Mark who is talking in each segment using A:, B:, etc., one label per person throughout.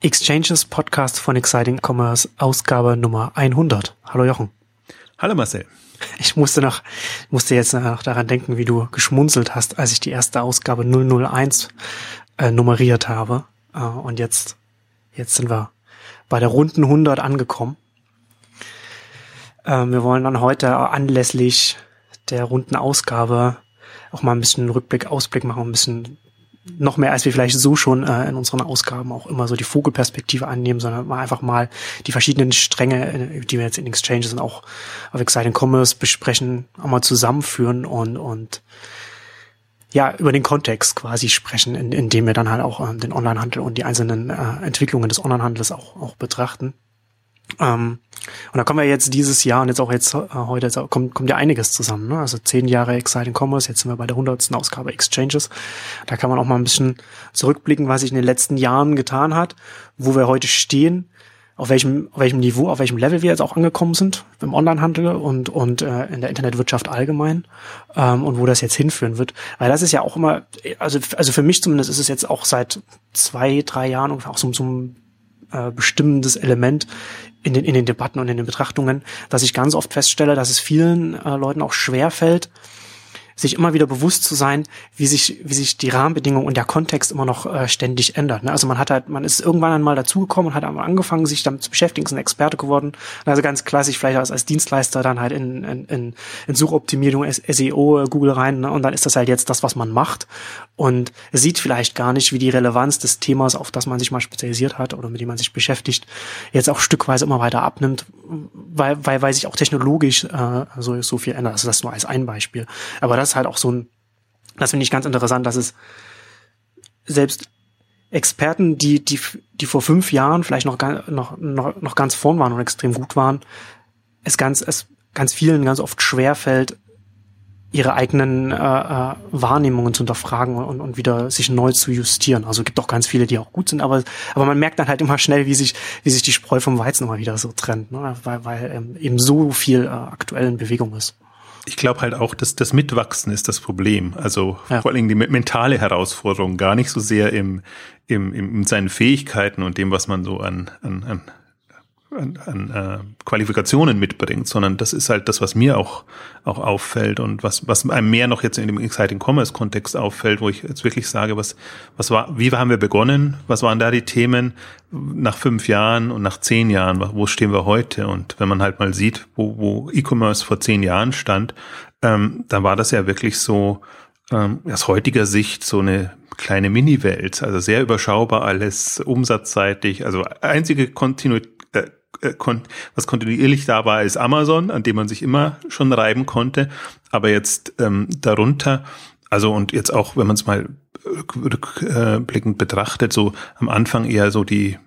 A: Exchanges Podcast von Exciting Commerce, Ausgabe Nummer 100. Hallo Jochen.
B: Hallo Marcel.
A: Ich musste noch, musste jetzt noch daran denken, wie du geschmunzelt hast, als ich die erste Ausgabe 001 äh, nummeriert habe. Äh, und jetzt, jetzt sind wir bei der runden 100 angekommen. Äh, wir wollen dann heute anlässlich der runden Ausgabe auch mal ein bisschen Rückblick, Ausblick machen, ein bisschen noch mehr, als wir vielleicht so schon äh, in unseren Ausgaben auch immer so die Vogelperspektive annehmen, sondern mal einfach mal die verschiedenen Stränge, äh, die wir jetzt in Exchanges und auch auf Exciting Commerce besprechen, auch mal zusammenführen und, und ja, über den Kontext quasi sprechen, in, in dem wir dann halt auch äh, den Onlinehandel und die einzelnen äh, Entwicklungen des Onlinehandels auch, auch betrachten. Ähm, und da kommen wir jetzt dieses Jahr und jetzt auch jetzt äh, heute jetzt kommt, kommt ja einiges zusammen. Ne? Also zehn Jahre Exciting Commerce, jetzt sind wir bei der hundertsten Ausgabe Exchanges. Da kann man auch mal ein bisschen zurückblicken, was sich in den letzten Jahren getan hat, wo wir heute stehen, auf welchem, auf welchem Niveau, auf welchem Level wir jetzt auch angekommen sind im Onlinehandel und, und äh, in der Internetwirtschaft allgemein ähm, und wo das jetzt hinführen wird. Weil das ist ja auch immer, also, also für mich zumindest ist es jetzt auch seit zwei, drei Jahren ungefähr auch so, so ein äh, bestimmendes Element in den, in den Debatten und in den Betrachtungen, dass ich ganz oft feststelle, dass es vielen äh, Leuten auch schwer fällt, sich immer wieder bewusst zu sein, wie sich, wie sich die Rahmenbedingungen und der Kontext immer noch äh, ständig ändert. Ne? Also man hat halt, man ist irgendwann einmal dazugekommen und hat angefangen, sich damit zu beschäftigen, ist ein Experte geworden. Also ganz klassisch vielleicht als, als Dienstleister dann halt in, in, in, Suchoptimierung, SEO, Google rein ne? und dann ist das halt jetzt das, was man macht und sieht vielleicht gar nicht, wie die Relevanz des Themas, auf das man sich mal spezialisiert hat oder mit dem man sich beschäftigt, jetzt auch stückweise immer weiter abnimmt, weil, weil, weil sich auch technologisch äh, so, so viel ändert. Also das nur als ein Beispiel. Aber das ist halt auch so ein, das finde ich ganz interessant, dass es selbst Experten, die, die, die vor fünf Jahren vielleicht noch, noch, noch, noch ganz vorn waren und extrem gut waren, es ganz, es ganz vielen ganz oft schwer fällt, ihre eigenen äh, äh, Wahrnehmungen zu hinterfragen und, und wieder sich neu zu justieren. Also gibt auch ganz viele, die auch gut sind, aber aber man merkt dann halt immer schnell, wie sich wie sich die Spreu vom Weizen immer wieder so trennt, ne? weil weil ähm, eben so viel äh, aktuell in Bewegung ist
B: ich glaube halt auch, dass das Mitwachsen ist das Problem. Also ja. vor allen Dingen die mentale Herausforderung, gar nicht so sehr im, im, im, in seinen Fähigkeiten und dem, was man so an, an, an an, an äh, Qualifikationen mitbringt, sondern das ist halt das, was mir auch, auch auffällt und was, was einem mehr noch jetzt in dem Exciting Commerce Kontext auffällt, wo ich jetzt wirklich sage, was, was war, wie haben wir begonnen? Was waren da die Themen nach fünf Jahren und nach zehn Jahren? Wo stehen wir heute? Und wenn man halt mal sieht, wo, wo E-Commerce vor zehn Jahren stand, ähm, dann war das ja wirklich so, ähm, aus heutiger Sicht so eine kleine Mini-Welt, also sehr überschaubar alles, umsatzseitig, also einzige Kontinuität äh, was kontinuierlich da war, ist Amazon, an dem man sich immer schon reiben konnte. Aber jetzt ähm, darunter, also und jetzt auch, wenn man es mal rückblickend betrachtet, so am Anfang eher so die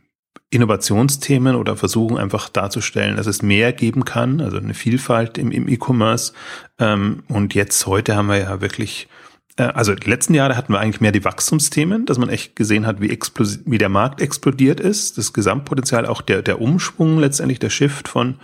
B: Innovationsthemen oder versuchen einfach darzustellen, dass es mehr geben kann, also eine Vielfalt im, im E-Commerce. Ähm, und jetzt heute haben wir ja wirklich äh, also die letzten Jahre hatten wir eigentlich mehr die Wachstumsthemen, dass man echt gesehen hat, wie, wie der Markt explodiert ist, das Gesamtpotenzial, auch der, der Umschwung letztendlich, der Shift von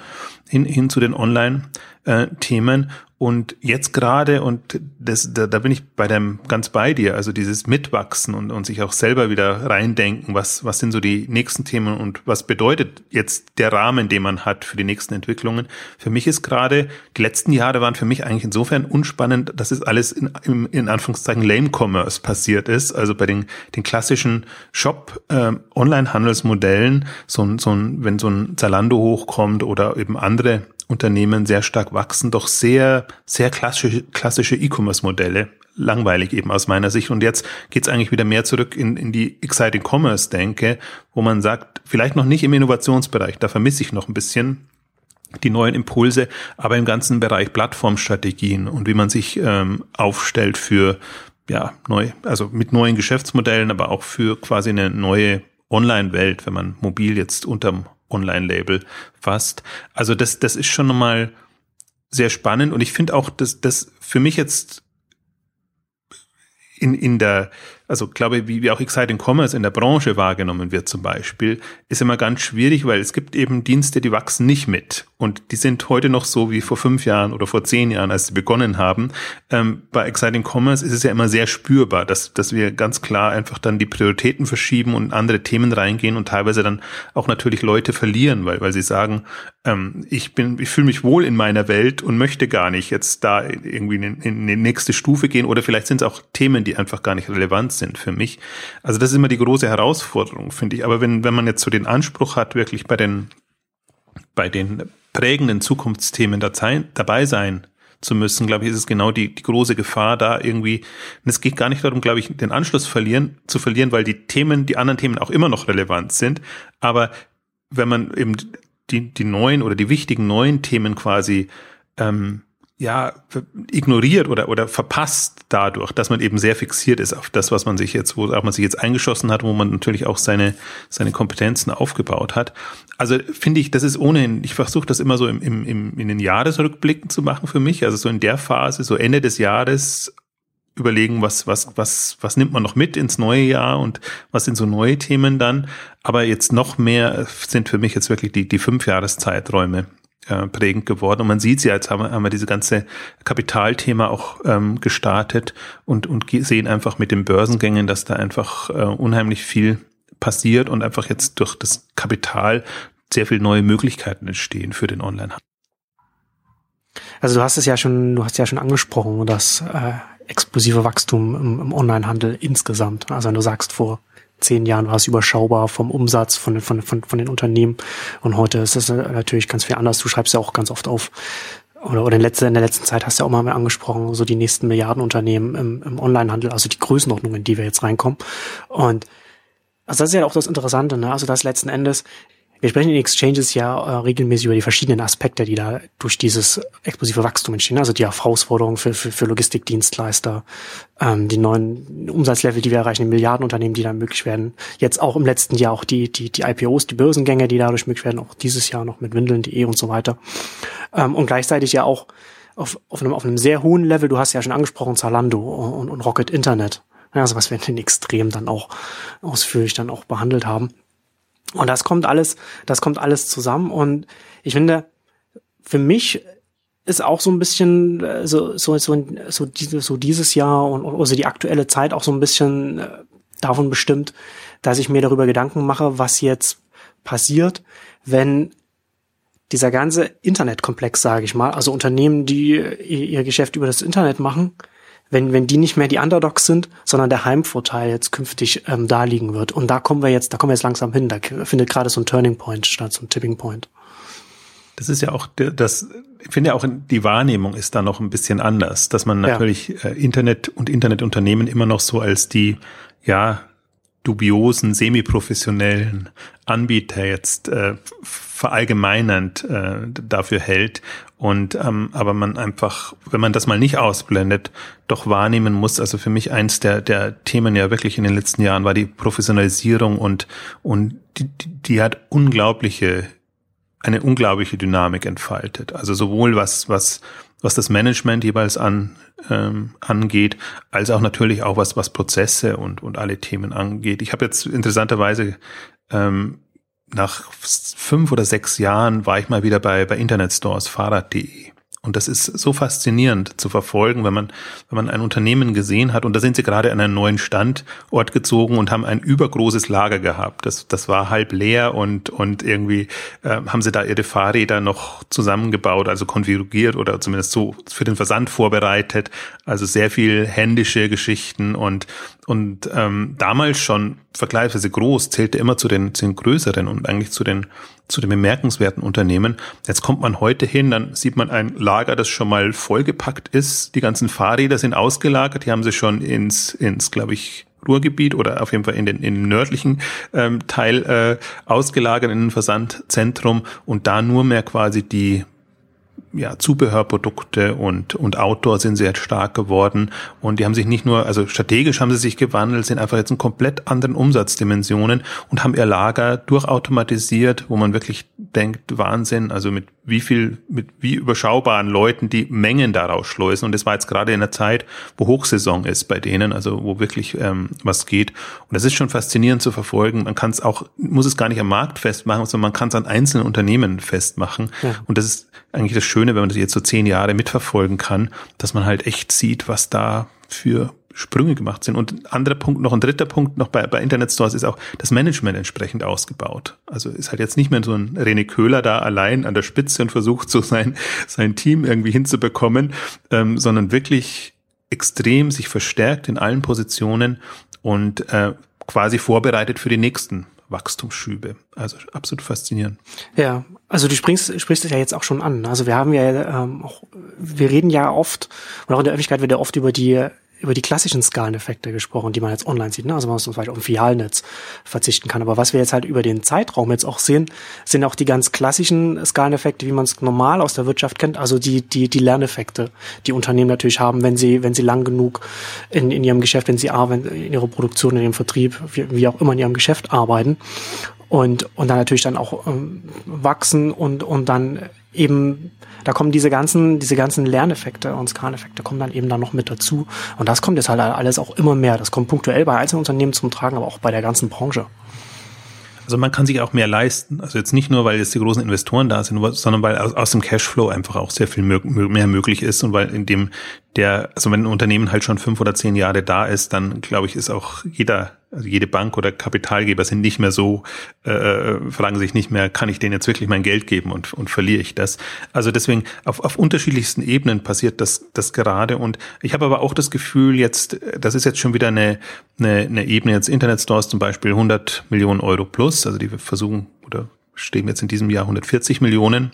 B: hin, hin zu den Online-Themen. Und jetzt gerade, und das, da, da bin ich bei dem ganz bei dir, also dieses Mitwachsen und, und sich auch selber wieder reindenken, was, was sind so die nächsten Themen und was bedeutet jetzt der Rahmen, den man hat für die nächsten Entwicklungen. Für mich ist gerade, die letzten Jahre waren für mich eigentlich insofern unspannend, dass es alles in, in, in Anführungszeichen Lame Commerce passiert ist, also bei den, den klassischen Shop, äh, Online-Handelsmodellen, so, so ein, wenn so ein Zalando hochkommt oder eben andere Unternehmen sehr stark wachsen, doch sehr, sehr klassische, klassische E-Commerce-Modelle. Langweilig eben aus meiner Sicht. Und jetzt geht's eigentlich wieder mehr zurück in, in die Exciting Commerce-Denke, wo man sagt, vielleicht noch nicht im Innovationsbereich, da vermisse ich noch ein bisschen die neuen Impulse, aber im ganzen Bereich Plattformstrategien und wie man sich ähm, aufstellt für ja neu, also mit neuen Geschäftsmodellen, aber auch für quasi eine neue Online-Welt, wenn man mobil jetzt unterm Online-Label fasst. Also das, das ist schon nochmal sehr spannend und ich finde auch, dass das für mich jetzt in, in der, also glaube, wie, wie auch Exciting Commerce in der Branche wahrgenommen wird zum Beispiel, ist immer ganz schwierig, weil es gibt eben Dienste, die wachsen nicht mit. Und die sind heute noch so wie vor fünf Jahren oder vor zehn Jahren, als sie begonnen haben. Ähm, bei Exciting Commerce ist es ja immer sehr spürbar, dass, dass wir ganz klar einfach dann die Prioritäten verschieben und andere Themen reingehen und teilweise dann auch natürlich Leute verlieren, weil, weil sie sagen, ähm, ich bin, ich fühle mich wohl in meiner Welt und möchte gar nicht jetzt da irgendwie in, in die nächste Stufe gehen oder vielleicht sind es auch Themen, die einfach gar nicht relevant sind für mich. Also das ist immer die große Herausforderung, finde ich. Aber wenn, wenn man jetzt so den Anspruch hat, wirklich bei den, bei den prägenden Zukunftsthemen dabei sein zu müssen, glaube ich, ist es genau die, die große Gefahr da irgendwie. Und es geht gar nicht darum, glaube ich, den Anschluss verlieren, zu verlieren, weil die Themen, die anderen Themen auch immer noch relevant sind. Aber wenn man eben die, die neuen oder die wichtigen neuen Themen quasi ähm, ja, ignoriert oder, oder verpasst dadurch, dass man eben sehr fixiert ist auf das, was man sich jetzt, wo auch man sich jetzt eingeschossen hat, wo man natürlich auch seine, seine Kompetenzen aufgebaut hat. Also finde ich, das ist ohnehin, ich versuche das immer so im, im, im, in den Jahresrückblicken zu machen für mich. Also so in der Phase, so Ende des Jahres überlegen, was, was, was, was nimmt man noch mit ins neue Jahr und was sind so neue Themen dann. Aber jetzt noch mehr sind für mich jetzt wirklich die, die fünf Jahreszeiträume äh, prägend geworden. Und man sieht sie, jetzt haben wir, haben diese ganze Kapitalthema auch ähm, gestartet und, und sehen einfach mit den Börsengängen, dass da einfach äh, unheimlich viel passiert und einfach jetzt durch das Kapital sehr viele neue Möglichkeiten entstehen für den Onlinehandel.
A: Also du hast es ja schon, du hast ja schon angesprochen, das äh, explosive Wachstum im, im Onlinehandel insgesamt. Also wenn du sagst, vor zehn Jahren war es überschaubar vom Umsatz von, von, von, von den Unternehmen. Und heute ist es natürlich ganz viel anders. Du schreibst ja auch ganz oft auf, oder, oder in, letzter, in der letzten Zeit hast du ja auch mal angesprochen, so die nächsten Milliardenunternehmen im, im Onlinehandel, also die Größenordnungen, in die wir jetzt reinkommen. Und also das ist ja auch das Interessante, ne? Also das letzten Endes, wir sprechen in Exchanges ja äh, regelmäßig über die verschiedenen Aspekte, die da durch dieses explosive Wachstum entstehen. Also die Herausforderungen für, für, für Logistikdienstleister, ähm, die neuen Umsatzlevel, die wir erreichen, die Milliardenunternehmen, die da möglich werden. Jetzt auch im letzten Jahr auch die, die, die IPOs, die Börsengänge, die dadurch möglich werden, auch dieses Jahr noch mit Windeln.de und so weiter. Ähm, und gleichzeitig ja auch auf, auf, einem, auf einem sehr hohen Level, du hast ja schon angesprochen, Zalando und, und Rocket Internet. Also was wir in den Extremen dann auch ausführlich dann auch behandelt haben. Und das kommt alles, das kommt alles zusammen. Und ich finde, für mich ist auch so ein bisschen äh, so so so, so, diese, so dieses Jahr und also die aktuelle Zeit auch so ein bisschen äh, davon bestimmt, dass ich mir darüber Gedanken mache, was jetzt passiert, wenn dieser ganze Internetkomplex, sage ich mal, also Unternehmen, die ihr Geschäft über das Internet machen, wenn, wenn die nicht mehr die Underdogs sind, sondern der Heimvorteil jetzt künftig ähm, da liegen wird. Und da kommen wir jetzt, da kommen wir jetzt langsam hin. Da findet gerade so ein Turning Point statt, so ein Tipping Point.
B: Das ist ja auch das, ich finde ja auch die Wahrnehmung ist da noch ein bisschen anders, dass man natürlich ja. äh, Internet und Internetunternehmen immer noch so als die, ja, dubiosen, semiprofessionellen Anbieter jetzt äh, verallgemeinernd äh, dafür hält und ähm, aber man einfach, wenn man das mal nicht ausblendet, doch wahrnehmen muss. Also für mich eins der der Themen ja wirklich in den letzten Jahren war die Professionalisierung und und die, die hat unglaubliche eine unglaubliche Dynamik entfaltet. Also sowohl was was was das Management jeweils an ähm, angeht, als auch natürlich auch was was Prozesse und und alle Themen angeht. Ich habe jetzt interessanterweise ähm, nach fünf oder sechs Jahren war ich mal wieder bei, bei Internetstores, Fahrrad.de. Und das ist so faszinierend zu verfolgen, wenn man, wenn man ein Unternehmen gesehen hat. Und da sind sie gerade an einen neuen Standort gezogen und haben ein übergroßes Lager gehabt. Das, das war halb leer und, und irgendwie äh, haben sie da ihre Fahrräder noch zusammengebaut, also konfiguriert oder zumindest so für den Versand vorbereitet. Also sehr viel händische Geschichten und, und ähm, damals schon vergleichsweise groß, zählte immer zu den, zu den größeren und eigentlich zu den zu den bemerkenswerten Unternehmen. Jetzt kommt man heute hin, dann sieht man ein Lager, das schon mal vollgepackt ist. Die ganzen Fahrräder sind ausgelagert, die haben sie schon ins, ins, glaube ich, Ruhrgebiet oder auf jeden Fall in den, in den nördlichen ähm, Teil äh, ausgelagert in ein Versandzentrum und da nur mehr quasi die ja, Zubehörprodukte und, und Outdoor sind jetzt stark geworden. Und die haben sich nicht nur, also strategisch haben sie sich gewandelt, sind einfach jetzt in komplett anderen Umsatzdimensionen und haben ihr Lager durchautomatisiert, wo man wirklich denkt, Wahnsinn, also mit wie viel, mit wie überschaubaren Leuten die Mengen daraus schleusen. Und das war jetzt gerade in der Zeit, wo Hochsaison ist bei denen, also wo wirklich ähm, was geht. Und das ist schon faszinierend zu verfolgen. Man kann es auch, muss es gar nicht am Markt festmachen, sondern man kann es an einzelnen Unternehmen festmachen. Ja. Und das ist eigentlich das Schöne, wenn man das jetzt so zehn Jahre mitverfolgen kann, dass man halt echt sieht, was da für Sprünge gemacht sind. Und anderer Punkt, noch ein dritter Punkt noch bei, bei Internet Stores ist auch das Management entsprechend ausgebaut. Also ist halt jetzt nicht mehr so ein René Köhler da allein an der Spitze und versucht so sein, sein Team irgendwie hinzubekommen, ähm, sondern wirklich extrem sich verstärkt in allen Positionen und äh, quasi vorbereitet für die nächsten Wachstumsschübe. Also absolut faszinierend.
A: Ja, also du springst, sprichst es ja jetzt auch schon an. Also wir haben ja ähm, auch, wir reden ja oft, und auch in der Öffentlichkeit wird ja oft über die über die klassischen Skaleneffekte gesprochen, die man jetzt online sieht, ne? also man zum Beispiel auf ein Filialnetz verzichten kann. Aber was wir jetzt halt über den Zeitraum jetzt auch sehen, sind auch die ganz klassischen Skaleneffekte, wie man es normal aus der Wirtschaft kennt, also die, die, die Lerneffekte, die Unternehmen natürlich haben, wenn sie, wenn sie lang genug in, in ihrem Geschäft, wenn sie A, in ihrer Produktion, in ihrem Vertrieb, wie, wie auch immer in ihrem Geschäft arbeiten und, und dann natürlich dann auch ähm, wachsen und, und dann eben, da kommen diese ganzen, diese ganzen Lerneffekte und Skaleneffekte kommen dann eben dann noch mit dazu. Und das kommt jetzt halt alles auch immer mehr. Das kommt punktuell bei einzelnen Unternehmen zum Tragen, aber auch bei der ganzen Branche.
B: Also man kann sich auch mehr leisten. Also jetzt nicht nur, weil jetzt die großen Investoren da sind, sondern weil aus, dem Cashflow einfach auch sehr viel mehr möglich ist und weil in dem der, also wenn ein Unternehmen halt schon fünf oder zehn Jahre da ist, dann glaube ich, ist auch jeder, also jede Bank oder Kapitalgeber sind nicht mehr so, äh, äh, fragen sich nicht mehr, kann ich denen jetzt wirklich mein Geld geben und, und verliere ich das? Also deswegen auf, auf unterschiedlichsten Ebenen passiert das, das gerade. Und ich habe aber auch das Gefühl jetzt, das ist jetzt schon wieder eine, eine, eine Ebene, jetzt Internet Stores zum Beispiel 100 Millionen Euro plus, also die versuchen oder stehen jetzt in diesem Jahr 140 Millionen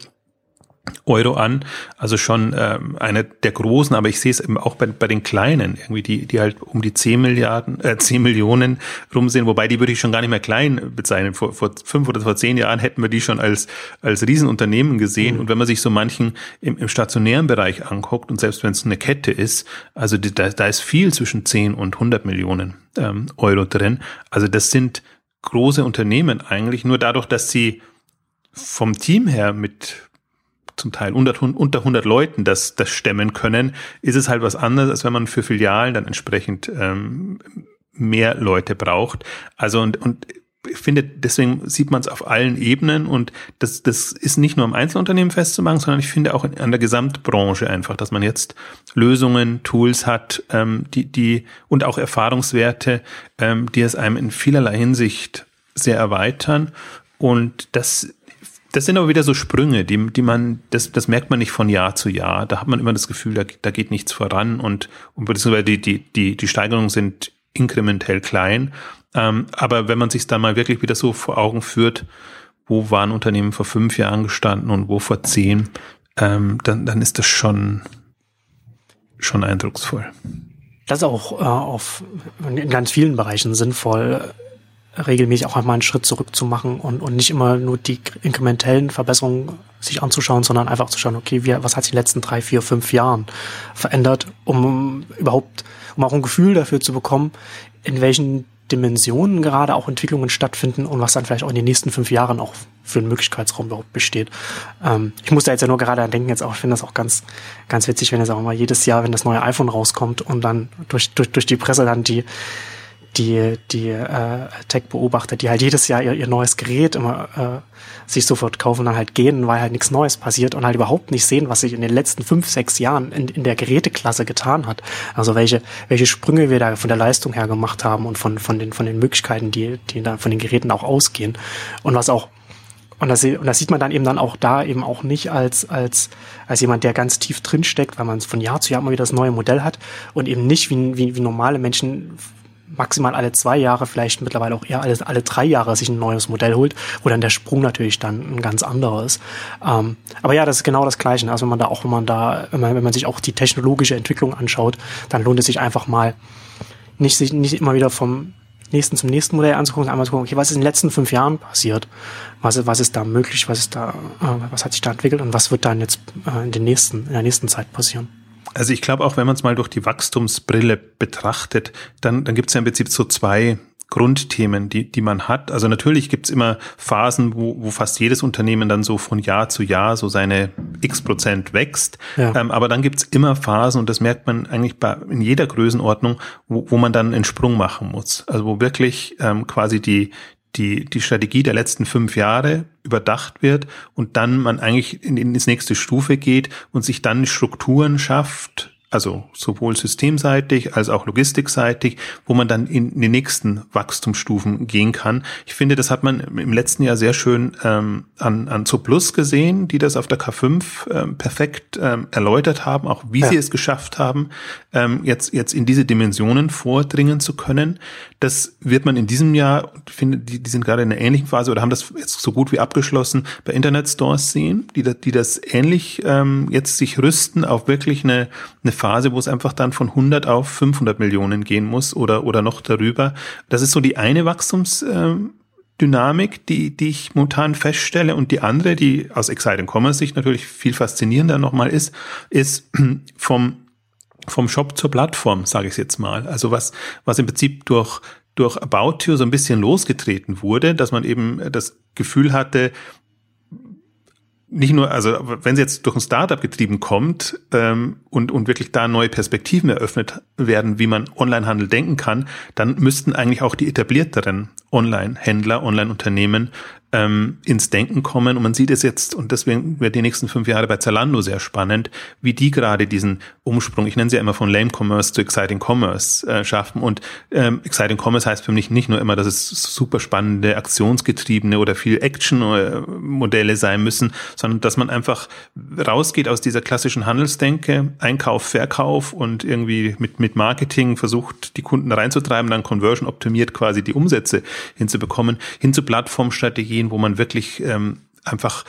B: Euro an. Also schon ähm, eine der großen, aber ich sehe es eben auch bei, bei den kleinen, irgendwie, die, die halt um die 10 Milliarden, äh, 10 Millionen rumsehen, wobei die würde ich schon gar nicht mehr klein bezeichnen. Vor, vor fünf oder vor zehn Jahren hätten wir die schon als, als Riesenunternehmen gesehen. Mhm. Und wenn man sich so manchen im, im stationären Bereich anguckt, und selbst wenn es eine Kette ist, also die, da, da ist viel zwischen 10 und 100 Millionen ähm, Euro drin. Also das sind große Unternehmen eigentlich, nur dadurch, dass sie vom Team her mit zum Teil unter, unter 100 Leuten das, das stemmen können, ist es halt was anderes, als wenn man für Filialen dann entsprechend ähm, mehr Leute braucht. Also und, und ich finde, deswegen sieht man es auf allen Ebenen und das, das ist nicht nur am Einzelunternehmen festzumachen, sondern ich finde auch an der Gesamtbranche einfach, dass man jetzt Lösungen, Tools hat, ähm, die, die und auch Erfahrungswerte, ähm, die es einem in vielerlei Hinsicht sehr erweitern. Und das das sind aber wieder so Sprünge, die, die man, das, das merkt man nicht von Jahr zu Jahr. Da hat man immer das Gefühl, da, da geht nichts voran und, und beziehungsweise die, die, die, die Steigerungen sind inkrementell klein. Ähm, aber wenn man sich dann mal wirklich wieder so vor Augen führt, wo waren Unternehmen vor fünf Jahren gestanden und wo vor zehn, ähm, dann, dann ist das schon, schon eindrucksvoll.
A: Das ist auch äh, auf, in ganz vielen Bereichen sinnvoll, regelmäßig auch einmal einen Schritt zurück zu machen und, und nicht immer nur die inkrementellen Verbesserungen sich anzuschauen, sondern einfach zu schauen, okay, wie, was hat sich in den letzten drei, vier, fünf Jahren verändert, um überhaupt, um auch ein Gefühl dafür zu bekommen, in welchen Dimensionen gerade auch Entwicklungen stattfinden und was dann vielleicht auch in den nächsten fünf Jahren auch für einen Möglichkeitsraum überhaupt besteht. Ähm, ich muss da jetzt ja nur gerade an denken, jetzt auch, ich finde das auch ganz, ganz witzig, wenn jetzt auch mal jedes Jahr, wenn das neue iPhone rauskommt und dann durch, durch, durch die Presse dann die, die, die äh, Tech-Beobachter, die halt jedes Jahr ihr, ihr neues Gerät immer äh, sich sofort kaufen dann halt gehen, weil halt nichts Neues passiert und halt überhaupt nicht sehen, was sich in den letzten fünf, sechs Jahren in, in der Geräteklasse getan hat. Also welche, welche Sprünge wir da von der Leistung her gemacht haben und von, von, den, von den Möglichkeiten, die, die da von den Geräten auch ausgehen. Und was auch und das, und das sieht man dann eben dann auch da eben auch nicht als, als, als jemand, der ganz tief drin steckt, weil man von Jahr zu Jahr immer wieder das neue Modell hat und eben nicht wie, wie, wie normale Menschen maximal alle zwei Jahre, vielleicht mittlerweile auch eher alle, alle drei Jahre sich ein neues Modell holt, wo dann der Sprung natürlich dann ein ganz anderer ist. Ähm, aber ja, das ist genau das Gleiche. Also wenn man da auch, wenn man da, wenn man, wenn man sich auch die technologische Entwicklung anschaut, dann lohnt es sich einfach mal nicht, nicht immer wieder vom nächsten zum nächsten Modell anzugucken, einmal zu gucken, okay, was ist in den letzten fünf Jahren passiert? Was, was ist da möglich? Was ist da, äh, was hat sich da entwickelt und was wird dann jetzt äh, in den nächsten, in der nächsten Zeit passieren?
B: Also ich glaube auch, wenn man es mal durch die Wachstumsbrille betrachtet, dann, dann gibt es ja im Prinzip so zwei Grundthemen, die, die man hat. Also natürlich gibt's immer Phasen, wo, wo fast jedes Unternehmen dann so von Jahr zu Jahr so seine x Prozent wächst. Ja. Ähm, aber dann gibt's immer Phasen, und das merkt man eigentlich bei, in jeder Größenordnung, wo, wo man dann einen Sprung machen muss. Also wo wirklich ähm, quasi die, die, die Strategie der letzten fünf Jahre überdacht wird und dann man eigentlich in, in die nächste Stufe geht und sich dann Strukturen schafft, also sowohl systemseitig als auch logistikseitig, wo man dann in die nächsten Wachstumsstufen gehen kann. Ich finde, das hat man im letzten Jahr sehr schön ähm, an, an Plus gesehen, die das auf der K5 ähm, perfekt ähm, erläutert haben, auch wie ja. sie es geschafft haben, ähm, jetzt, jetzt in diese Dimensionen vordringen zu können. Das wird man in diesem Jahr, finde, die, die sind gerade in einer ähnlichen Phase oder haben das jetzt so gut wie abgeschlossen bei Internetstores sehen, die, die das ähnlich ähm, jetzt sich rüsten auf wirklich eine, eine Phase, wo es einfach dann von 100 auf 500 Millionen gehen muss oder, oder noch darüber. Das ist so die eine Wachstumsdynamik, die, die ich momentan feststelle. Und die andere, die aus Exciting Commerce Sicht natürlich viel faszinierender nochmal ist, ist vom, vom Shop zur Plattform, sage ich jetzt mal. Also was, was im Prinzip durch, durch About You so ein bisschen losgetreten wurde, dass man eben das Gefühl hatte, nicht nur, also wenn sie jetzt durch ein Startup getrieben kommt ähm, und, und wirklich da neue Perspektiven eröffnet werden, wie man Onlinehandel denken kann, dann müssten eigentlich auch die etablierteren Online-Händler, Online-Unternehmen ähm, ins Denken kommen. Und man sieht es jetzt, und deswegen wird die nächsten fünf Jahre bei Zalando sehr spannend, wie die gerade diesen Umsprung, ich nenne sie ja immer von Lame Commerce zu Exciting Commerce äh, schaffen. Und ähm, Exciting Commerce heißt für mich nicht nur immer, dass es super spannende, aktionsgetriebene oder viel Action-Modelle sein müssen, sondern dass man einfach rausgeht aus dieser klassischen Handelsdenke, Einkauf, Verkauf und irgendwie mit, mit Marketing versucht, die Kunden reinzutreiben, dann Conversion optimiert quasi die Umsätze hinzubekommen, hin zu Plattformstrategien, gehen, wo man wirklich ähm, einfach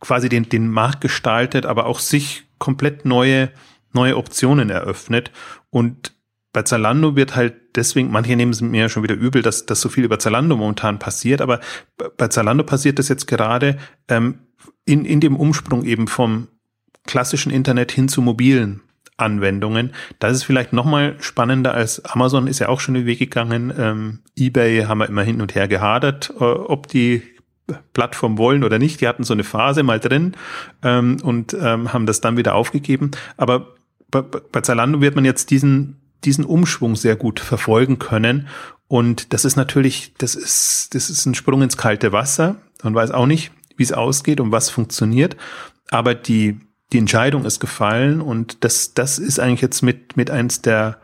B: quasi den, den Markt gestaltet, aber auch sich komplett neue, neue Optionen eröffnet. Und bei Zalando wird halt deswegen, manche nehmen es mir schon wieder übel, dass, dass so viel über Zalando momentan passiert, aber bei Zalando passiert das jetzt gerade ähm, in, in dem Umsprung eben vom klassischen Internet hin zu mobilen Anwendungen. Das ist vielleicht nochmal spannender als Amazon ist ja auch schon den Weg gegangen. Ähm, eBay haben wir immer hin und her gehadert, äh, ob die Plattform wollen oder nicht. Die hatten so eine Phase mal drin ähm, und ähm, haben das dann wieder aufgegeben. Aber bei, bei Zalando wird man jetzt diesen diesen Umschwung sehr gut verfolgen können. Und das ist natürlich, das ist, das ist ein Sprung ins kalte Wasser. Man weiß auch nicht, wie es ausgeht und was funktioniert. Aber die, die Entscheidung ist gefallen und das, das ist eigentlich jetzt mit, mit eins der,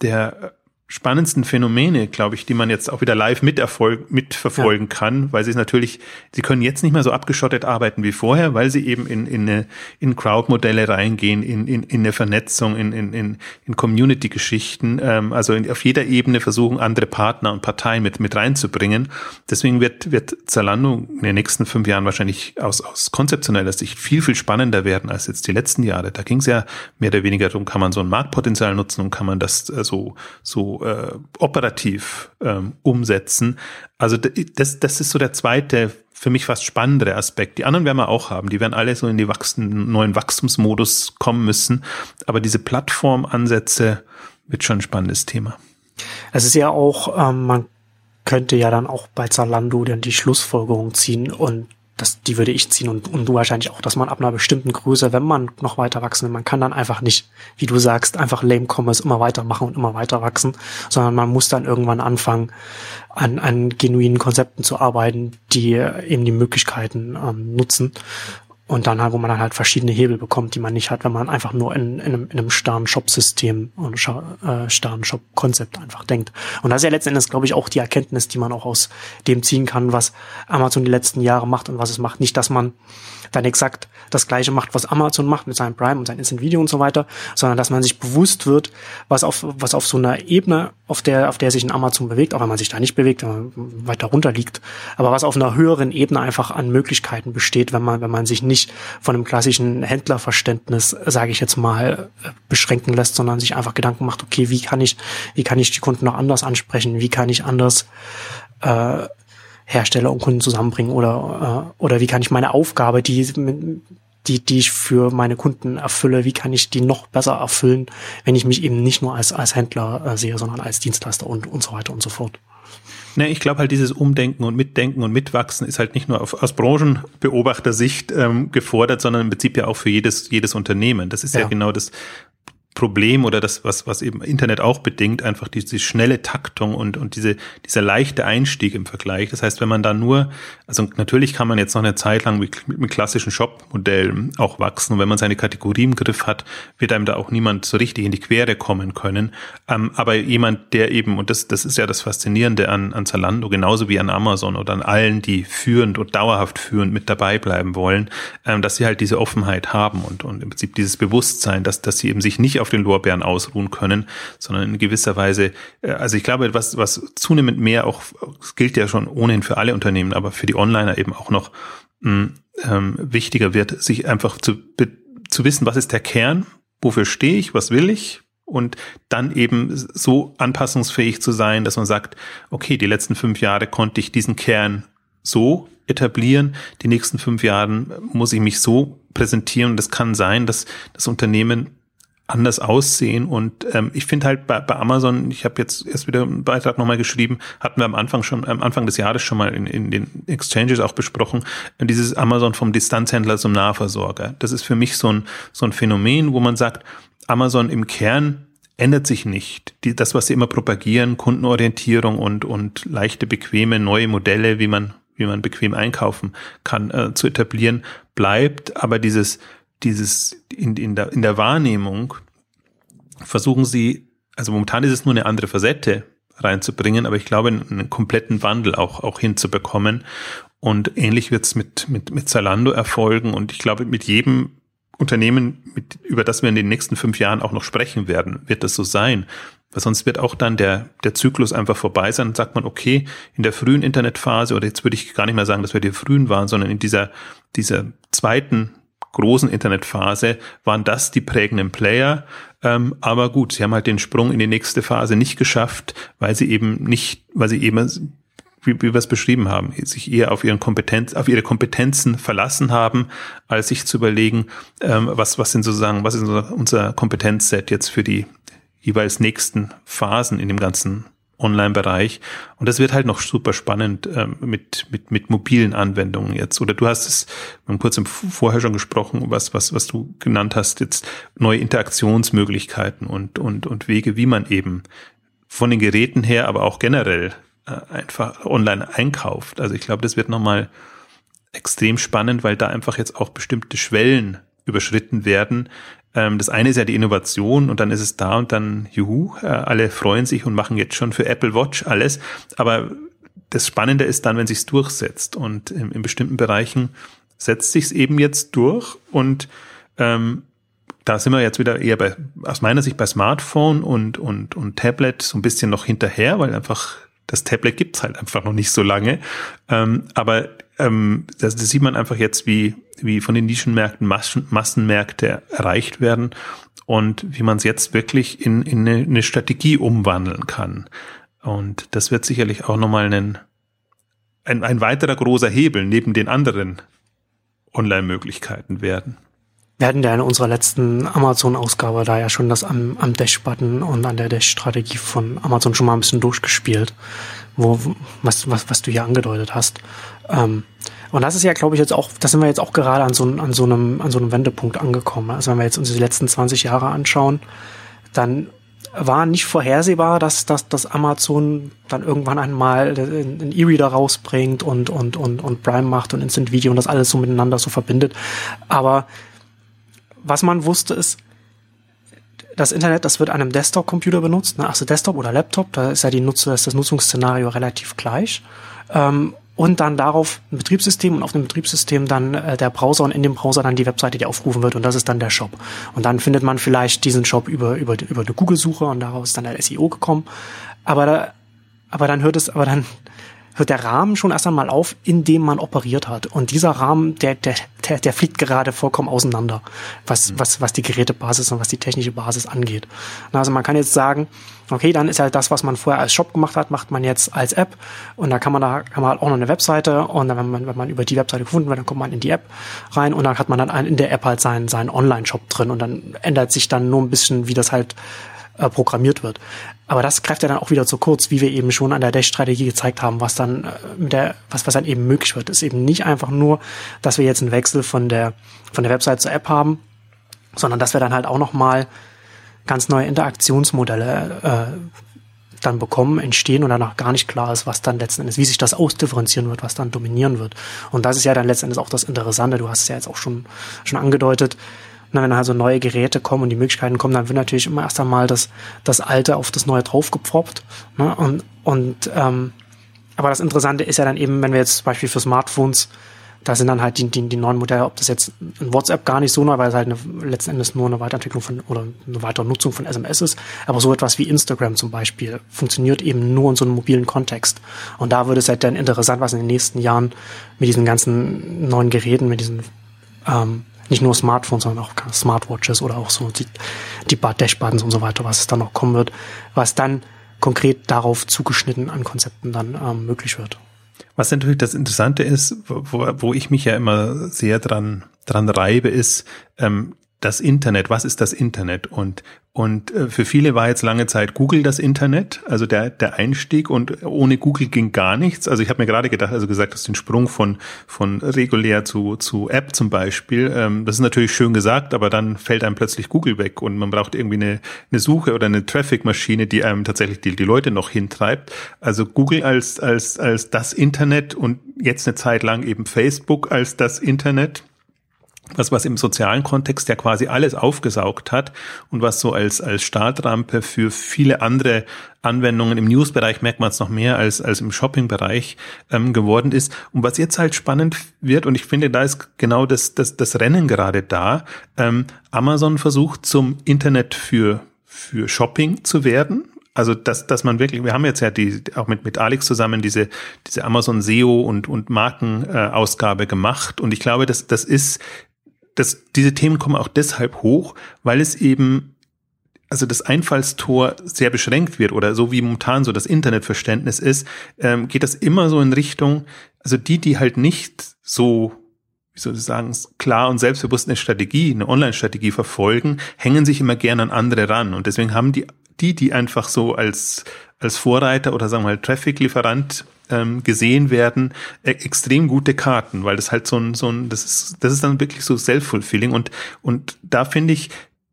B: der spannendsten Phänomene, glaube ich, die man jetzt auch wieder live miterfolg, mitverfolgen ja. kann, weil sie es natürlich, sie können jetzt nicht mehr so abgeschottet arbeiten wie vorher, weil sie eben in, in, eine, in Crowd-Modelle reingehen, in, in, in eine Vernetzung, in, in, in, in Community-Geschichten, ähm, also in, auf jeder Ebene versuchen, andere Partner und Parteien mit, mit reinzubringen. Deswegen wird, wird Zalando in den nächsten fünf Jahren wahrscheinlich aus, aus konzeptioneller Sicht viel, viel spannender werden als jetzt die letzten Jahre. Da ging es ja mehr oder weniger darum, kann man so ein Marktpotenzial nutzen und kann man das äh, so, so äh, operativ ähm, umsetzen. Also das, das ist so der zweite, für mich fast spannendere Aspekt. Die anderen werden wir auch haben. Die werden alle so in die wachsen, neuen Wachstumsmodus kommen müssen. Aber diese Plattformansätze wird schon ein spannendes Thema.
A: Es ist ja auch, ähm, man könnte ja dann auch bei Zalando dann die Schlussfolgerung ziehen und das, die würde ich ziehen und, und du wahrscheinlich auch, dass man ab einer bestimmten Größe, wenn man noch weiter wachsen will, man kann dann einfach nicht, wie du sagst, einfach Lame Commerce immer weitermachen und immer weiter wachsen, sondern man muss dann irgendwann anfangen, an, an genuinen Konzepten zu arbeiten, die eben die Möglichkeiten ähm, nutzen und dann halt, wo man dann halt verschiedene Hebel bekommt, die man nicht hat, wenn man einfach nur in, in einem, in einem starren Shop-System und äh, starren Shop-Konzept einfach denkt. Und das ist ja letztendlich, glaube ich, auch die Erkenntnis, die man auch aus dem ziehen kann, was Amazon die letzten Jahre macht und was es macht. Nicht, dass man dann exakt das gleiche macht, was Amazon macht mit seinem Prime und seinem Instant Video und so weiter, sondern dass man sich bewusst wird, was auf, was auf so einer Ebene, auf der, auf der sich ein Amazon bewegt, auch wenn man sich da nicht bewegt, weiter runter liegt, aber was auf einer höheren Ebene einfach an Möglichkeiten besteht, wenn man, wenn man sich nicht sich von einem klassischen Händlerverständnis, sage ich jetzt mal, beschränken lässt, sondern sich einfach Gedanken macht, okay, wie kann ich, wie kann ich die Kunden noch anders ansprechen, wie kann ich anders äh, Hersteller und Kunden zusammenbringen oder äh, oder wie kann ich meine Aufgabe, die die, die ich für meine Kunden erfülle, wie kann ich die noch besser erfüllen, wenn ich mich eben nicht nur als, als Händler äh, sehe, sondern als Dienstleister und, und so weiter und so fort.
B: Ne, ich glaube halt, dieses Umdenken und Mitdenken und Mitwachsen ist halt nicht nur auf, aus Branchenbeobachtersicht ähm, gefordert, sondern im Prinzip ja auch für jedes, jedes Unternehmen. Das ist ja, ja genau das, Problem oder das, was, was eben Internet auch bedingt, einfach diese schnelle Taktung und, und diese, dieser leichte Einstieg im Vergleich. Das heißt, wenn man da nur, also natürlich kann man jetzt noch eine Zeit lang mit, mit klassischen Shop-Modellen auch wachsen und wenn man seine Kategorie im Griff hat, wird einem da auch niemand so richtig in die Quere kommen können. Ähm, aber jemand, der eben, und das, das ist ja das Faszinierende an, an Zalando, genauso wie an Amazon oder an allen, die führend und dauerhaft führend mit dabei bleiben wollen, ähm, dass sie halt diese Offenheit haben und, und im Prinzip dieses Bewusstsein, dass, dass sie eben sich nicht auf den Lorbeeren ausruhen können, sondern in gewisser Weise, äh, also ich glaube, was, was zunehmend mehr auch, gilt ja schon ohnehin für alle Unternehmen, aber für die Onliner eben auch noch mh, ähm, wichtiger wird, sich einfach zu, zu wissen, was ist der Kern, wofür stehe ich, was will ich, und dann eben so anpassungsfähig zu sein, dass man sagt, okay, die letzten fünf Jahre konnte ich diesen Kern so etablieren, die nächsten fünf Jahren muss ich mich so präsentieren. Es kann sein, dass das Unternehmen anders aussehen. Und ähm, ich finde halt bei, bei Amazon, ich habe jetzt erst wieder einen Beitrag nochmal geschrieben, hatten wir am Anfang schon, am Anfang des Jahres schon mal in, in den Exchanges auch besprochen, dieses Amazon vom Distanzhändler zum Nahversorger. Das ist für mich so ein, so ein Phänomen, wo man sagt, Amazon im Kern ändert sich nicht. Die, das, was sie immer propagieren, Kundenorientierung und, und leichte, bequeme, neue Modelle, wie man, wie man bequem einkaufen kann, äh, zu etablieren, bleibt. Aber dieses, dieses in, in, der, in der Wahrnehmung versuchen sie, also momentan ist es nur eine andere Facette reinzubringen, aber ich glaube, einen kompletten Wandel auch, auch hinzubekommen. Und ähnlich wird es mit, mit, mit Zalando erfolgen. Und ich glaube, mit jedem Unternehmen, mit, über das wir in den nächsten fünf Jahren auch noch sprechen werden, wird das so sein. Weil sonst wird auch dann der, der Zyklus einfach vorbei sein und sagt man, okay, in der frühen Internetphase, oder jetzt würde ich gar nicht mehr sagen, dass wir die frühen waren, sondern in dieser, dieser zweiten großen Internetphase waren das die prägenden Player. Ähm, aber gut, sie haben halt den Sprung in die nächste Phase nicht geschafft, weil sie eben nicht, weil sie eben wie, wie wir es beschrieben haben, sich eher auf ihren Kompetenz, auf ihre Kompetenzen verlassen haben, als sich zu überlegen, ähm, was, was sind sozusagen, was ist unser Kompetenzset jetzt für die jeweils nächsten Phasen in dem ganzen Online-Bereich. Und das wird halt noch super spannend ähm, mit, mit, mit mobilen Anwendungen jetzt. Oder du hast es, kurz im Vorher schon gesprochen, was, was, was du genannt hast, jetzt neue Interaktionsmöglichkeiten und, und, und Wege, wie man eben von den Geräten her, aber auch generell äh, einfach online einkauft. Also ich glaube, das wird nochmal extrem spannend, weil da einfach jetzt auch bestimmte Schwellen überschritten werden, ähm, das eine ist ja die Innovation und dann ist es da und dann, juhu, äh, alle freuen sich und machen jetzt schon für Apple Watch alles. Aber das Spannende ist dann, wenn sich's durchsetzt und in, in bestimmten Bereichen setzt sich's eben jetzt durch und ähm, da sind wir jetzt wieder eher bei, aus meiner Sicht bei Smartphone und, und, und Tablet so ein bisschen noch hinterher, weil einfach das Tablet gibt's halt einfach noch nicht so lange. Ähm, aber ähm, das, das sieht man einfach jetzt, wie, wie von den Nischenmärkten Massen, Massenmärkte erreicht werden und wie man es jetzt wirklich in, in eine, eine Strategie umwandeln kann. Und das wird sicherlich auch nochmal ein, ein, ein weiterer großer Hebel neben den anderen Online-Möglichkeiten werden.
A: Wir hatten ja in unserer letzten Amazon-Ausgabe da ja schon das am, am Dash-Button und an der Dash-Strategie von Amazon schon mal ein bisschen durchgespielt, wo, was, was, was du hier angedeutet hast. Ähm, und das ist ja, glaube ich, jetzt auch, da sind wir jetzt auch gerade an so, an so einem, an so einem Wendepunkt angekommen. Also wenn wir jetzt uns die letzten 20 Jahre anschauen, dann war nicht vorhersehbar, dass, dass, dass Amazon dann irgendwann einmal einen E-Reader rausbringt und, und, und, und Prime macht und Instant Video und das alles so miteinander so verbindet. Aber was man wusste ist, das Internet, das wird einem Desktop-Computer benutzt, ne? also Desktop oder Laptop, da ist ja die Nutzer, ist das Nutzungsszenario relativ gleich. Ähm, und dann darauf ein Betriebssystem und auf dem Betriebssystem dann äh, der Browser und in dem Browser dann die Webseite, die aufgerufen wird und das ist dann der Shop. Und dann findet man vielleicht diesen Shop über, über, über eine Google-Suche und daraus ist dann der SEO gekommen. Aber da, aber dann hört es, aber dann, hört der Rahmen schon erst einmal auf, in dem man operiert hat. Und dieser Rahmen, der, der, der, der fliegt gerade vollkommen auseinander, was, mhm. was, was die Gerätebasis und was die technische Basis angeht. Also man kann jetzt sagen, okay, dann ist halt das, was man vorher als Shop gemacht hat, macht man jetzt als App. Und da kann man da kann man halt auch noch eine Webseite und dann, wenn man, wenn man über die Webseite gefunden wird, dann kommt man in die App rein und dann hat man dann in der App halt seinen, seinen Online-Shop drin und dann ändert sich dann nur ein bisschen, wie das halt äh, programmiert wird. Aber das greift ja dann auch wieder zu kurz, wie wir eben schon an der Dash-Strategie gezeigt haben, was dann äh, mit der, was, was dann eben möglich wird, ist eben nicht einfach nur, dass wir jetzt einen Wechsel von der, von der Website zur App haben, sondern dass wir dann halt auch nochmal ganz neue Interaktionsmodelle äh, dann bekommen, entstehen und danach gar nicht klar ist, was dann letzten Endes, wie sich das ausdifferenzieren wird, was dann dominieren wird. Und das ist ja dann letzten Endes auch das Interessante. Du hast es ja jetzt auch schon, schon angedeutet. Na, wenn also neue Geräte kommen und die Möglichkeiten kommen, dann wird natürlich immer erst einmal das, das Alte auf das Neue draufgepfropft. Ne? Und, und ähm, aber das Interessante ist ja dann eben, wenn wir jetzt zum Beispiel für Smartphones, da sind dann halt die, die, die neuen Modelle, ob das jetzt ein WhatsApp gar nicht so neu, weil es halt eine, letzten Endes nur eine Weiterentwicklung von oder eine weitere Nutzung von SMS ist, aber so etwas wie Instagram zum Beispiel funktioniert eben nur in so einem mobilen Kontext. Und da würde es halt dann interessant, was in den nächsten Jahren mit diesen ganzen neuen Geräten, mit diesen ähm, nicht nur Smartphones, sondern auch Smartwatches oder auch so die, die Dashbuttons und so weiter, was es dann noch kommen wird, was dann konkret darauf zugeschnitten an Konzepten dann ähm, möglich wird.
B: Was natürlich das Interessante ist, wo, wo ich mich ja immer sehr dran, dran reibe, ist, ähm, das Internet, was ist das Internet? Und, und äh, für viele war jetzt lange Zeit Google das Internet, also der, der Einstieg und ohne Google ging gar nichts. Also ich habe mir gerade gedacht, also gesagt, dass den Sprung von, von regulär zu, zu App zum Beispiel, ähm, das ist natürlich schön gesagt, aber dann fällt einem plötzlich Google weg und man braucht irgendwie eine, eine Suche oder eine Traffic-Maschine, die einem tatsächlich die, die Leute noch hintreibt. Also Google als, als, als das Internet und jetzt eine Zeit lang eben Facebook als das Internet was, was im sozialen Kontext ja quasi alles aufgesaugt hat und was so als, als Startrampe für viele andere Anwendungen im News-Bereich merkt man es noch mehr als, als im Shopping-Bereich ähm, geworden ist. Und was jetzt halt spannend wird, und ich finde, da ist genau das, das, das Rennen gerade da, ähm, Amazon versucht zum Internet für, für Shopping zu werden. Also dass, dass man wirklich, wir haben jetzt ja die auch mit mit Alex zusammen diese diese Amazon SEO und und Markenausgabe äh, gemacht und ich glaube, dass das ist das, diese Themen kommen auch deshalb hoch, weil es eben also das Einfallstor sehr beschränkt wird oder so wie momentan so das Internetverständnis ist, ähm, geht das immer so in Richtung, also die, die halt nicht so, wie soll ich sagen, klar und selbstbewusst eine Strategie, eine Online-Strategie verfolgen, hängen sich immer gerne an andere ran. Und deswegen haben die, die, die einfach so als, als Vorreiter oder sagen wir mal Traffic-Lieferant ähm, gesehen werden, äh, extrem gute Karten, weil das halt so ein, so ein, das ist, das ist dann wirklich so self-fulfilling und, und da finde ich,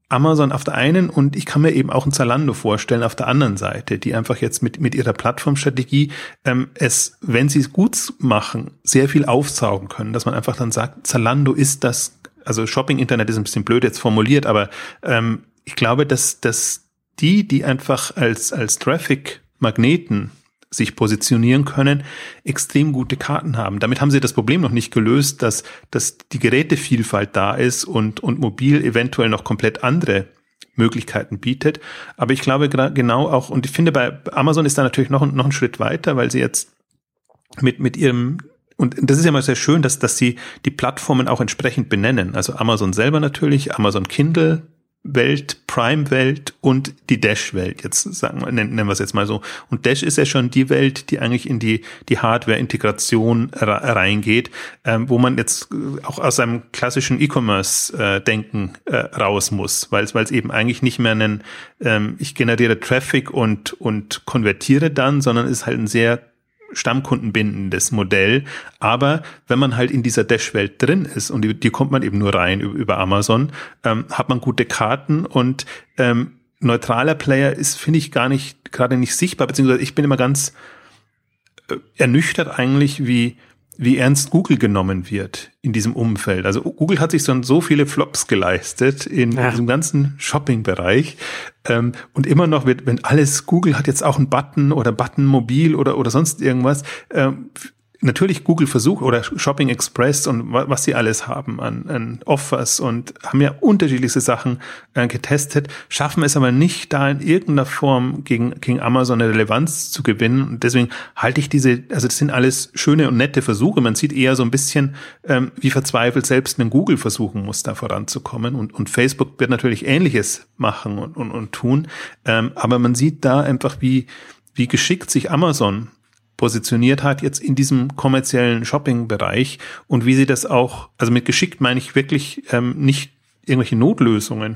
B: Amazon auf der einen und ich kann mir eben auch ein Zalando vorstellen auf der anderen Seite, die einfach jetzt mit, mit ihrer Plattformstrategie ähm, es, wenn sie es gut machen, sehr viel aufsaugen können, dass man einfach dann sagt, Zalando ist das, also Shopping-Internet ist ein bisschen blöd jetzt formuliert, aber ähm, ich glaube, dass, dass die, die einfach als, als Traffic-Magneten sich positionieren können, extrem gute Karten haben. Damit haben sie das Problem noch nicht gelöst, dass, dass die Gerätevielfalt da ist und, und mobil eventuell noch komplett andere Möglichkeiten bietet. Aber ich glaube genau auch, und ich finde bei Amazon ist da natürlich noch, noch ein Schritt weiter, weil sie jetzt mit, mit ihrem und das ist ja mal sehr schön, dass, dass sie die Plattformen auch entsprechend benennen. Also Amazon selber natürlich, Amazon Kindle, Welt, Prime-Welt und die Dash-Welt. Jetzt sagen wir, nennen, wir es jetzt mal so. Und Dash ist ja schon die Welt, die eigentlich in die, die Hardware-Integration reingeht, ähm, wo man jetzt äh, auch aus einem klassischen E-Commerce-Denken äh, äh, raus muss, weil es eben eigentlich nicht mehr einen, ähm, ich generiere Traffic und, und konvertiere dann, sondern ist halt ein sehr stammkundenbindendes Modell. Aber wenn man halt in dieser Dash-Welt drin ist und die, die, kommt man eben nur rein über, Amazon, ähm, hat man gute Karten und ähm, neutraler Player ist, finde ich, gar nicht, gerade nicht sichtbar, beziehungsweise ich bin immer ganz äh, ernüchtert eigentlich, wie, wie ernst Google genommen wird in diesem Umfeld. Also Google hat sich schon so viele Flops geleistet in ja. diesem ganzen Shopping-Bereich. Ähm, und immer noch wird, wenn alles, Google hat jetzt auch einen Button oder Button mobil oder, oder sonst irgendwas, ähm, natürlich Google versucht oder Shopping Express und was sie alles haben an, an Offers und haben ja unterschiedlichste Sachen äh, getestet, schaffen es aber nicht, da in irgendeiner Form gegen, gegen Amazon eine Relevanz zu gewinnen. Und deswegen halte ich diese, also das sind alles schöne und nette Versuche. Man sieht eher so ein bisschen, ähm, wie verzweifelt selbst ein Google versuchen muss, da voranzukommen. Und, und Facebook wird natürlich Ähnliches machen und, und, und tun. Ähm, aber man sieht da einfach, wie, wie geschickt sich Amazon positioniert hat jetzt in diesem kommerziellen Shopping-Bereich und wie sie das auch, also mit geschickt meine ich wirklich ähm, nicht irgendwelche Notlösungen,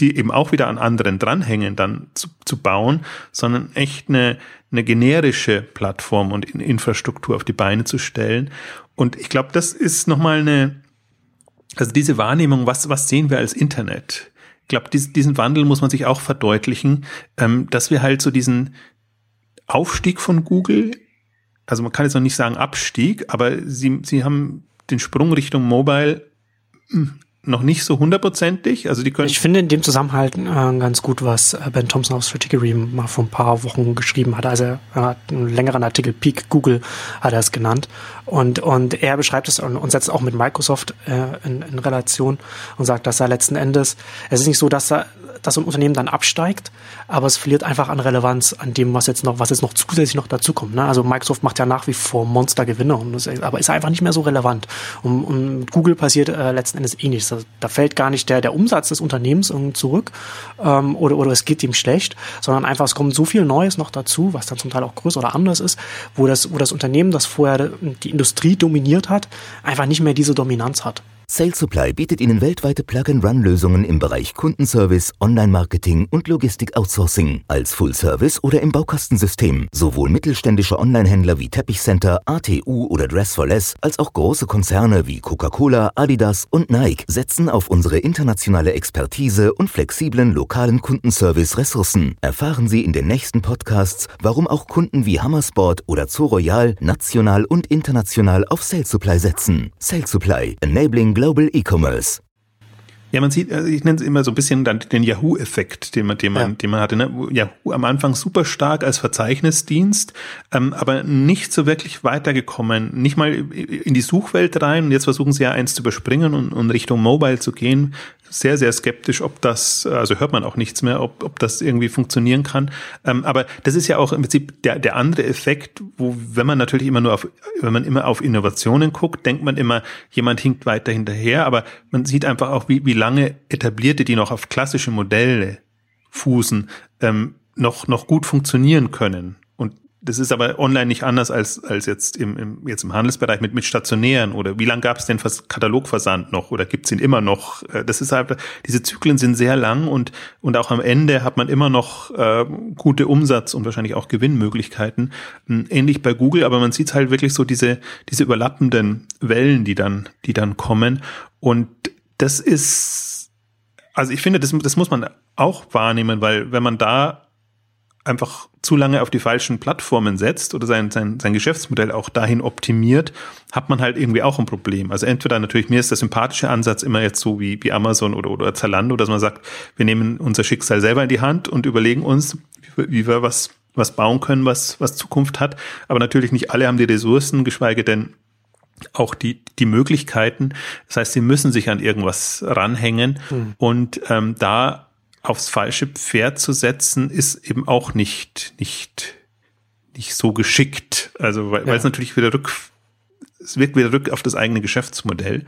B: die eben auch wieder an anderen dranhängen, dann zu, zu bauen, sondern echt eine, eine generische Plattform und Infrastruktur auf die Beine zu stellen. Und ich glaube, das ist nochmal eine, also diese Wahrnehmung, was, was sehen wir als Internet? Ich glaube, diesen, diesen Wandel muss man sich auch verdeutlichen, ähm, dass wir halt so diesen Aufstieg von Google also man kann jetzt noch nicht sagen Abstieg, aber sie, sie haben den Sprung Richtung Mobile hm, noch nicht so hundertprozentig. Also die können.
A: Ich finde in dem Zusammenhang äh, ganz gut, was äh, Ben Thompson aus Strategy mal vor ein paar Wochen geschrieben hat. Also er hat einen längeren Artikel Peak Google hat er es genannt und und er beschreibt es und, und setzt auch mit Microsoft äh, in, in Relation und sagt, dass er letzten Endes es ist nicht so, dass er dass ein Unternehmen dann absteigt, aber es verliert einfach an Relevanz an dem, was jetzt noch, was jetzt noch zusätzlich noch dazukommt. Ne? Also Microsoft macht ja nach wie vor Monstergewinne, und das, aber ist einfach nicht mehr so relevant. Und, und mit Google passiert äh, letzten Endes eh nichts. Also, da fällt gar nicht der, der Umsatz des Unternehmens zurück ähm, oder, oder es geht ihm schlecht, sondern einfach es kommt so viel Neues noch dazu, was dann zum Teil auch größer oder anders ist, wo das, wo das Unternehmen, das vorher die Industrie dominiert hat, einfach nicht mehr diese Dominanz hat.
C: Sales Supply bietet Ihnen weltweite Plug-and-Run-Lösungen im Bereich Kundenservice, Online-Marketing und Logistik-Outsourcing als Full-Service oder im Baukastensystem. Sowohl mittelständische Online-Händler wie Teppichcenter, ATU oder Dress for Less als auch große Konzerne wie Coca-Cola, Adidas und Nike setzen auf unsere internationale Expertise und flexiblen lokalen Kundenservice-Ressourcen. Erfahren Sie in den nächsten Podcasts, warum auch Kunden wie Hammersport oder Zoo Royal national und international auf Sales Supply setzen. Sales Supply, enabling Global E-Commerce.
B: Ja, man sieht, also ich nenne es immer so ein bisschen dann den Yahoo-Effekt, den man, den man, ja. den man hatte. Ne? Yahoo am Anfang super stark als Verzeichnisdienst, ähm, aber nicht so wirklich weitergekommen, nicht mal in die Suchwelt rein. Und jetzt versuchen sie ja eins zu überspringen und, und Richtung Mobile zu gehen sehr, sehr skeptisch, ob das, also hört man auch nichts mehr, ob, ob das irgendwie funktionieren kann. Ähm, aber das ist ja auch im Prinzip der, der andere Effekt, wo, wenn man natürlich immer nur auf, wenn man immer auf Innovationen guckt, denkt man immer, jemand hinkt weiter hinterher, aber man sieht einfach auch, wie, wie lange etablierte, die noch auf klassische Modelle fußen, ähm, noch, noch gut funktionieren können das ist aber online nicht anders als, als jetzt im, im, jetzt im Handelsbereich mit, mit stationären oder wie lange gab es denn Katalogversand noch oder gibt es ihn immer noch? Äh, das ist halt, diese Zyklen sind sehr lang und, und auch am Ende hat man immer noch äh, gute Umsatz und wahrscheinlich auch Gewinnmöglichkeiten. Hm, ähnlich bei Google, aber man sieht halt wirklich so diese, diese überlappenden Wellen, die dann, die dann kommen. Und das ist, also ich finde, das, das muss man auch wahrnehmen, weil wenn man da einfach zu lange auf die falschen Plattformen setzt oder sein, sein, sein Geschäftsmodell auch dahin optimiert, hat man halt irgendwie auch ein Problem. Also entweder natürlich, mir ist der sympathische Ansatz immer jetzt so wie, wie Amazon oder, oder Zalando, dass man sagt, wir nehmen unser Schicksal selber in die Hand und überlegen uns, wie, wie wir was, was bauen können, was, was Zukunft hat. Aber natürlich nicht alle haben die Ressourcen, geschweige denn auch die, die Möglichkeiten. Das heißt, sie müssen sich an irgendwas ranhängen. Hm. Und ähm, da aufs falsche Pferd zu setzen, ist eben auch nicht, nicht, nicht so geschickt. Also, weil, ja. weil es natürlich wieder rück, es wirkt wieder rück auf das eigene Geschäftsmodell.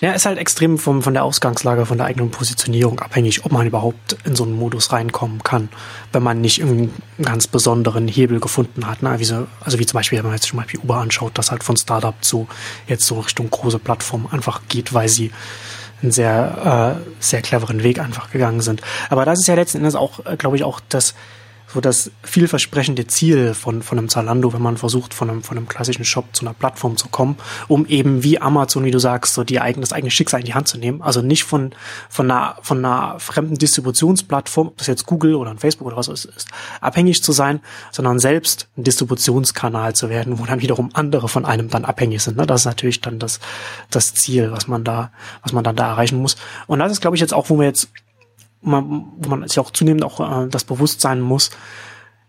A: Ja, ist halt extrem vom, von der Ausgangslage, von der eigenen Positionierung abhängig, ob man überhaupt in so einen Modus reinkommen kann, wenn man nicht irgendeinen ganz besonderen Hebel gefunden hat. Ne? Wie so, also wie zum Beispiel, wenn man jetzt zum Beispiel Uber anschaut, das halt von Startup zu jetzt so Richtung große Plattform einfach geht, weil sie einen sehr, äh, sehr cleveren Weg einfach gegangen sind. Aber das ist ja letzten Endes auch, äh, glaube ich, auch das so das vielversprechende Ziel von, von einem Zalando, wenn man versucht, von einem, von einem klassischen Shop zu einer Plattform zu kommen, um eben wie Amazon, wie du sagst, so die eigene, das eigene Schicksal in die Hand zu nehmen. Also nicht von, von einer, von einer fremden Distributionsplattform, ob das jetzt Google oder ein Facebook oder was ist, ist, abhängig zu sein, sondern selbst ein Distributionskanal zu werden, wo dann wiederum andere von einem dann abhängig sind. Ne? Das ist natürlich dann das, das Ziel, was man da, was man dann da erreichen muss. Und das ist, glaube ich, jetzt auch, wo wir jetzt man, wo man sich auch zunehmend auch äh, das Bewusstsein muss,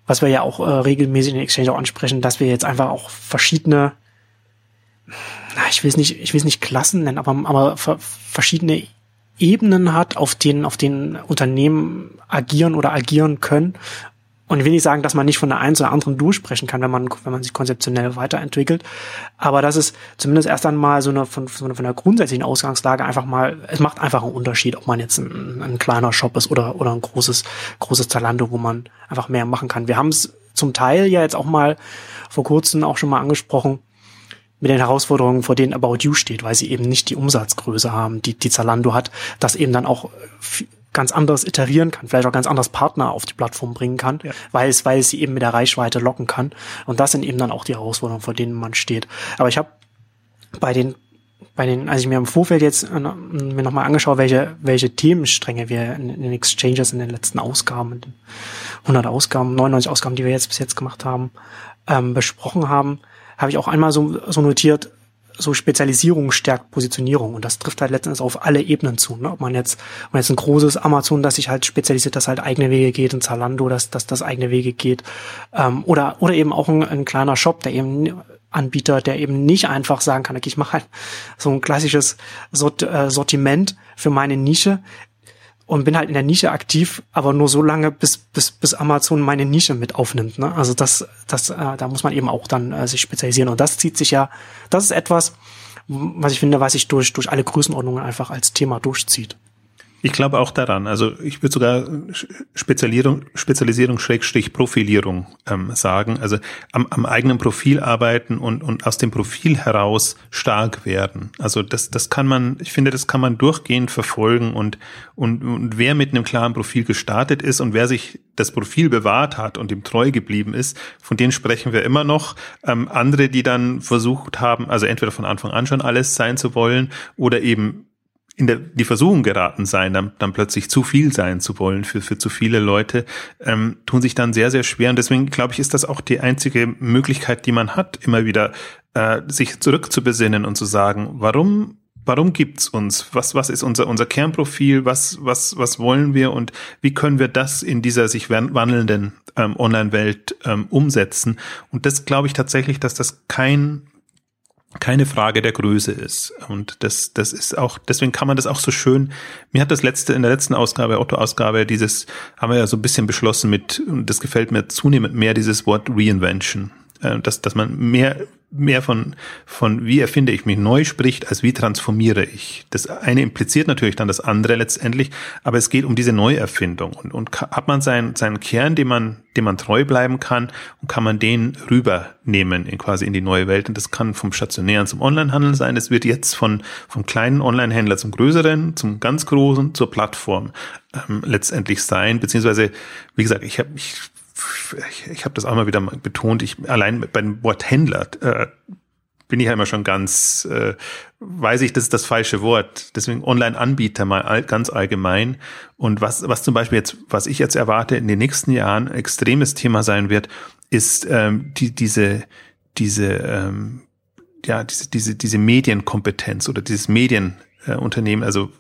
A: was wir ja auch äh, regelmäßig in Exchange auch ansprechen, dass wir jetzt einfach auch verschiedene ich will es nicht, ich will es nicht Klassen nennen, aber, aber verschiedene Ebenen hat, auf denen, auf denen Unternehmen agieren oder agieren können. Und ich will nicht sagen, dass man nicht von der einen zur anderen durchsprechen kann, wenn man, wenn man sich konzeptionell weiterentwickelt. Aber das ist zumindest erst einmal so eine, von, von einer grundsätzlichen Ausgangslage einfach mal, es macht einfach einen Unterschied, ob man jetzt ein, ein kleiner Shop ist oder, oder ein großes, großes Zalando, wo man einfach mehr machen kann. Wir haben es zum Teil ja jetzt auch mal vor kurzem auch schon mal angesprochen, mit den Herausforderungen, vor denen About You steht, weil sie eben nicht die Umsatzgröße haben, die, die Zalando hat, das eben dann auch ganz anders iterieren kann, vielleicht auch ganz anders Partner auf die Plattform bringen kann, ja. weil es, weil es sie eben mit der Reichweite locken kann. Und das sind eben dann auch die Herausforderungen, vor denen man steht. Aber ich habe bei den bei den, als ich mir im Vorfeld jetzt äh, mir nochmal angeschaut, welche, welche Themenstränge wir in, in den Exchanges in den letzten Ausgaben, in den 100 Ausgaben, 99 Ausgaben, die wir jetzt bis jetzt gemacht haben, ähm, besprochen haben, habe ich auch einmal so, so notiert, so Spezialisierung stärkt Positionierung und das trifft halt letztendlich auf alle Ebenen zu. Ne? Ob man jetzt, ob man jetzt ein großes Amazon, das sich halt spezialisiert, das halt eigene Wege geht, ein Zalando, das das, das eigene Wege geht, ähm, oder oder eben auch ein, ein kleiner Shop, der eben Anbieter, der eben nicht einfach sagen kann, okay, ich mache halt so ein klassisches äh, Sortiment für meine Nische und bin halt in der Nische aktiv, aber nur so lange, bis, bis, bis Amazon meine Nische mit aufnimmt. Ne? Also das, das, äh, da muss man eben auch dann äh, sich spezialisieren. Und das zieht sich ja, das ist etwas, was ich finde, was sich durch, durch alle Größenordnungen einfach als Thema durchzieht.
B: Ich glaube auch daran. Also ich würde sogar Spezialisierung, Spezialisierung Schrägstrich Profilierung ähm, sagen. Also am, am eigenen Profil arbeiten und, und aus dem Profil heraus stark werden. Also das, das kann man, ich finde, das kann man durchgehend verfolgen und, und, und wer mit einem klaren Profil gestartet ist und wer sich das Profil bewahrt hat und ihm treu geblieben ist, von denen sprechen wir immer noch. Ähm, andere, die dann versucht haben, also entweder von Anfang an schon alles sein zu wollen oder eben in der, die Versuchung geraten sein, dann, dann plötzlich zu viel sein zu wollen für, für zu viele Leute, ähm, tun sich dann sehr, sehr schwer. Und deswegen glaube ich, ist das auch die einzige Möglichkeit, die man hat, immer wieder äh, sich zurückzubesinnen und zu sagen, warum warum gibt's uns? Was, was ist unser, unser Kernprofil? Was, was, was wollen wir? Und wie können wir das in dieser sich wandelnden ähm, Online-Welt ähm, umsetzen? Und das glaube ich tatsächlich, dass das kein keine Frage der Größe ist. Und das, das ist auch, deswegen kann man das auch so schön. Mir hat das letzte, in der letzten Ausgabe, Otto-Ausgabe, dieses, haben wir ja so ein bisschen beschlossen mit, und das gefällt mir zunehmend mehr, dieses Wort Reinvention. Äh, dass, dass man mehr mehr von, von wie erfinde ich mich neu spricht, als wie transformiere ich. Das eine impliziert natürlich dann das andere letztendlich, aber es geht um diese Neuerfindung. Und, und hat man seinen, seinen Kern, dem man, dem man treu bleiben kann, und kann man den rübernehmen in quasi in die neue Welt. Und das kann vom stationären zum Onlinehandel sein. Es wird jetzt von, vom kleinen Onlinehändler zum größeren, zum ganz großen, zur Plattform ähm, letztendlich sein. Beziehungsweise, wie gesagt, ich habe ich ich, ich habe das auch mal wieder betont, ich allein beim Wort Händler äh, bin ich ja immer schon ganz, äh, weiß ich, das ist das falsche Wort. Deswegen Online-Anbieter mal all, ganz allgemein. Und was, was zum Beispiel jetzt, was ich jetzt erwarte in den nächsten Jahren extremes Thema sein wird, ist ähm, die, diese, diese, ähm, ja, diese, diese, diese Medienkompetenz oder dieses Medienunternehmen, äh, also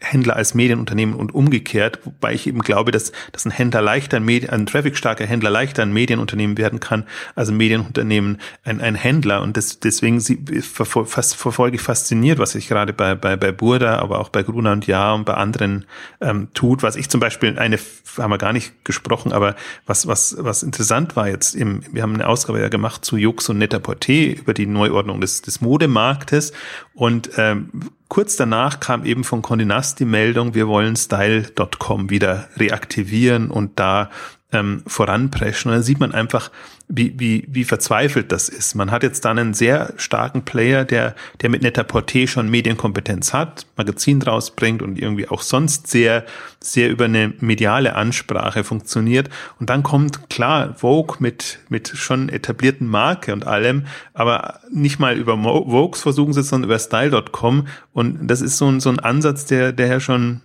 B: Händler als Medienunternehmen und umgekehrt, wobei ich eben glaube, dass, dass ein Händler leichter, ein, Medien, ein trafficstarker Händler leichter ein Medienunternehmen werden kann, als ein Medienunternehmen ein, ein Händler. Und das, deswegen sie, verfol fast, verfolge ich fasziniert, was sich gerade bei, bei, bei Burda, aber auch bei Gruner und Ja und bei anderen ähm, tut. Was ich zum Beispiel, eine haben wir gar nicht gesprochen, aber was, was, was interessant war jetzt, im, wir haben eine Ausgabe ja gemacht zu Jux und Net-a-Porter über die Neuordnung des, des Modemarktes und ähm, kurz danach kam eben von Condé Nast die Meldung, wir wollen Style.com wieder reaktivieren und da ähm, voranpreschen. Und dann sieht man einfach, wie, wie, wie verzweifelt das ist. Man hat jetzt dann einen sehr starken Player, der, der mit netter Porté schon Medienkompetenz hat, Magazin rausbringt und irgendwie auch sonst sehr, sehr über eine mediale Ansprache funktioniert. Und dann kommt klar Vogue mit, mit schon etablierten Marke und allem, aber nicht mal über Vogues versuchen sie, sondern über Style.com. Und das ist so ein, so ein Ansatz, der, der ja schon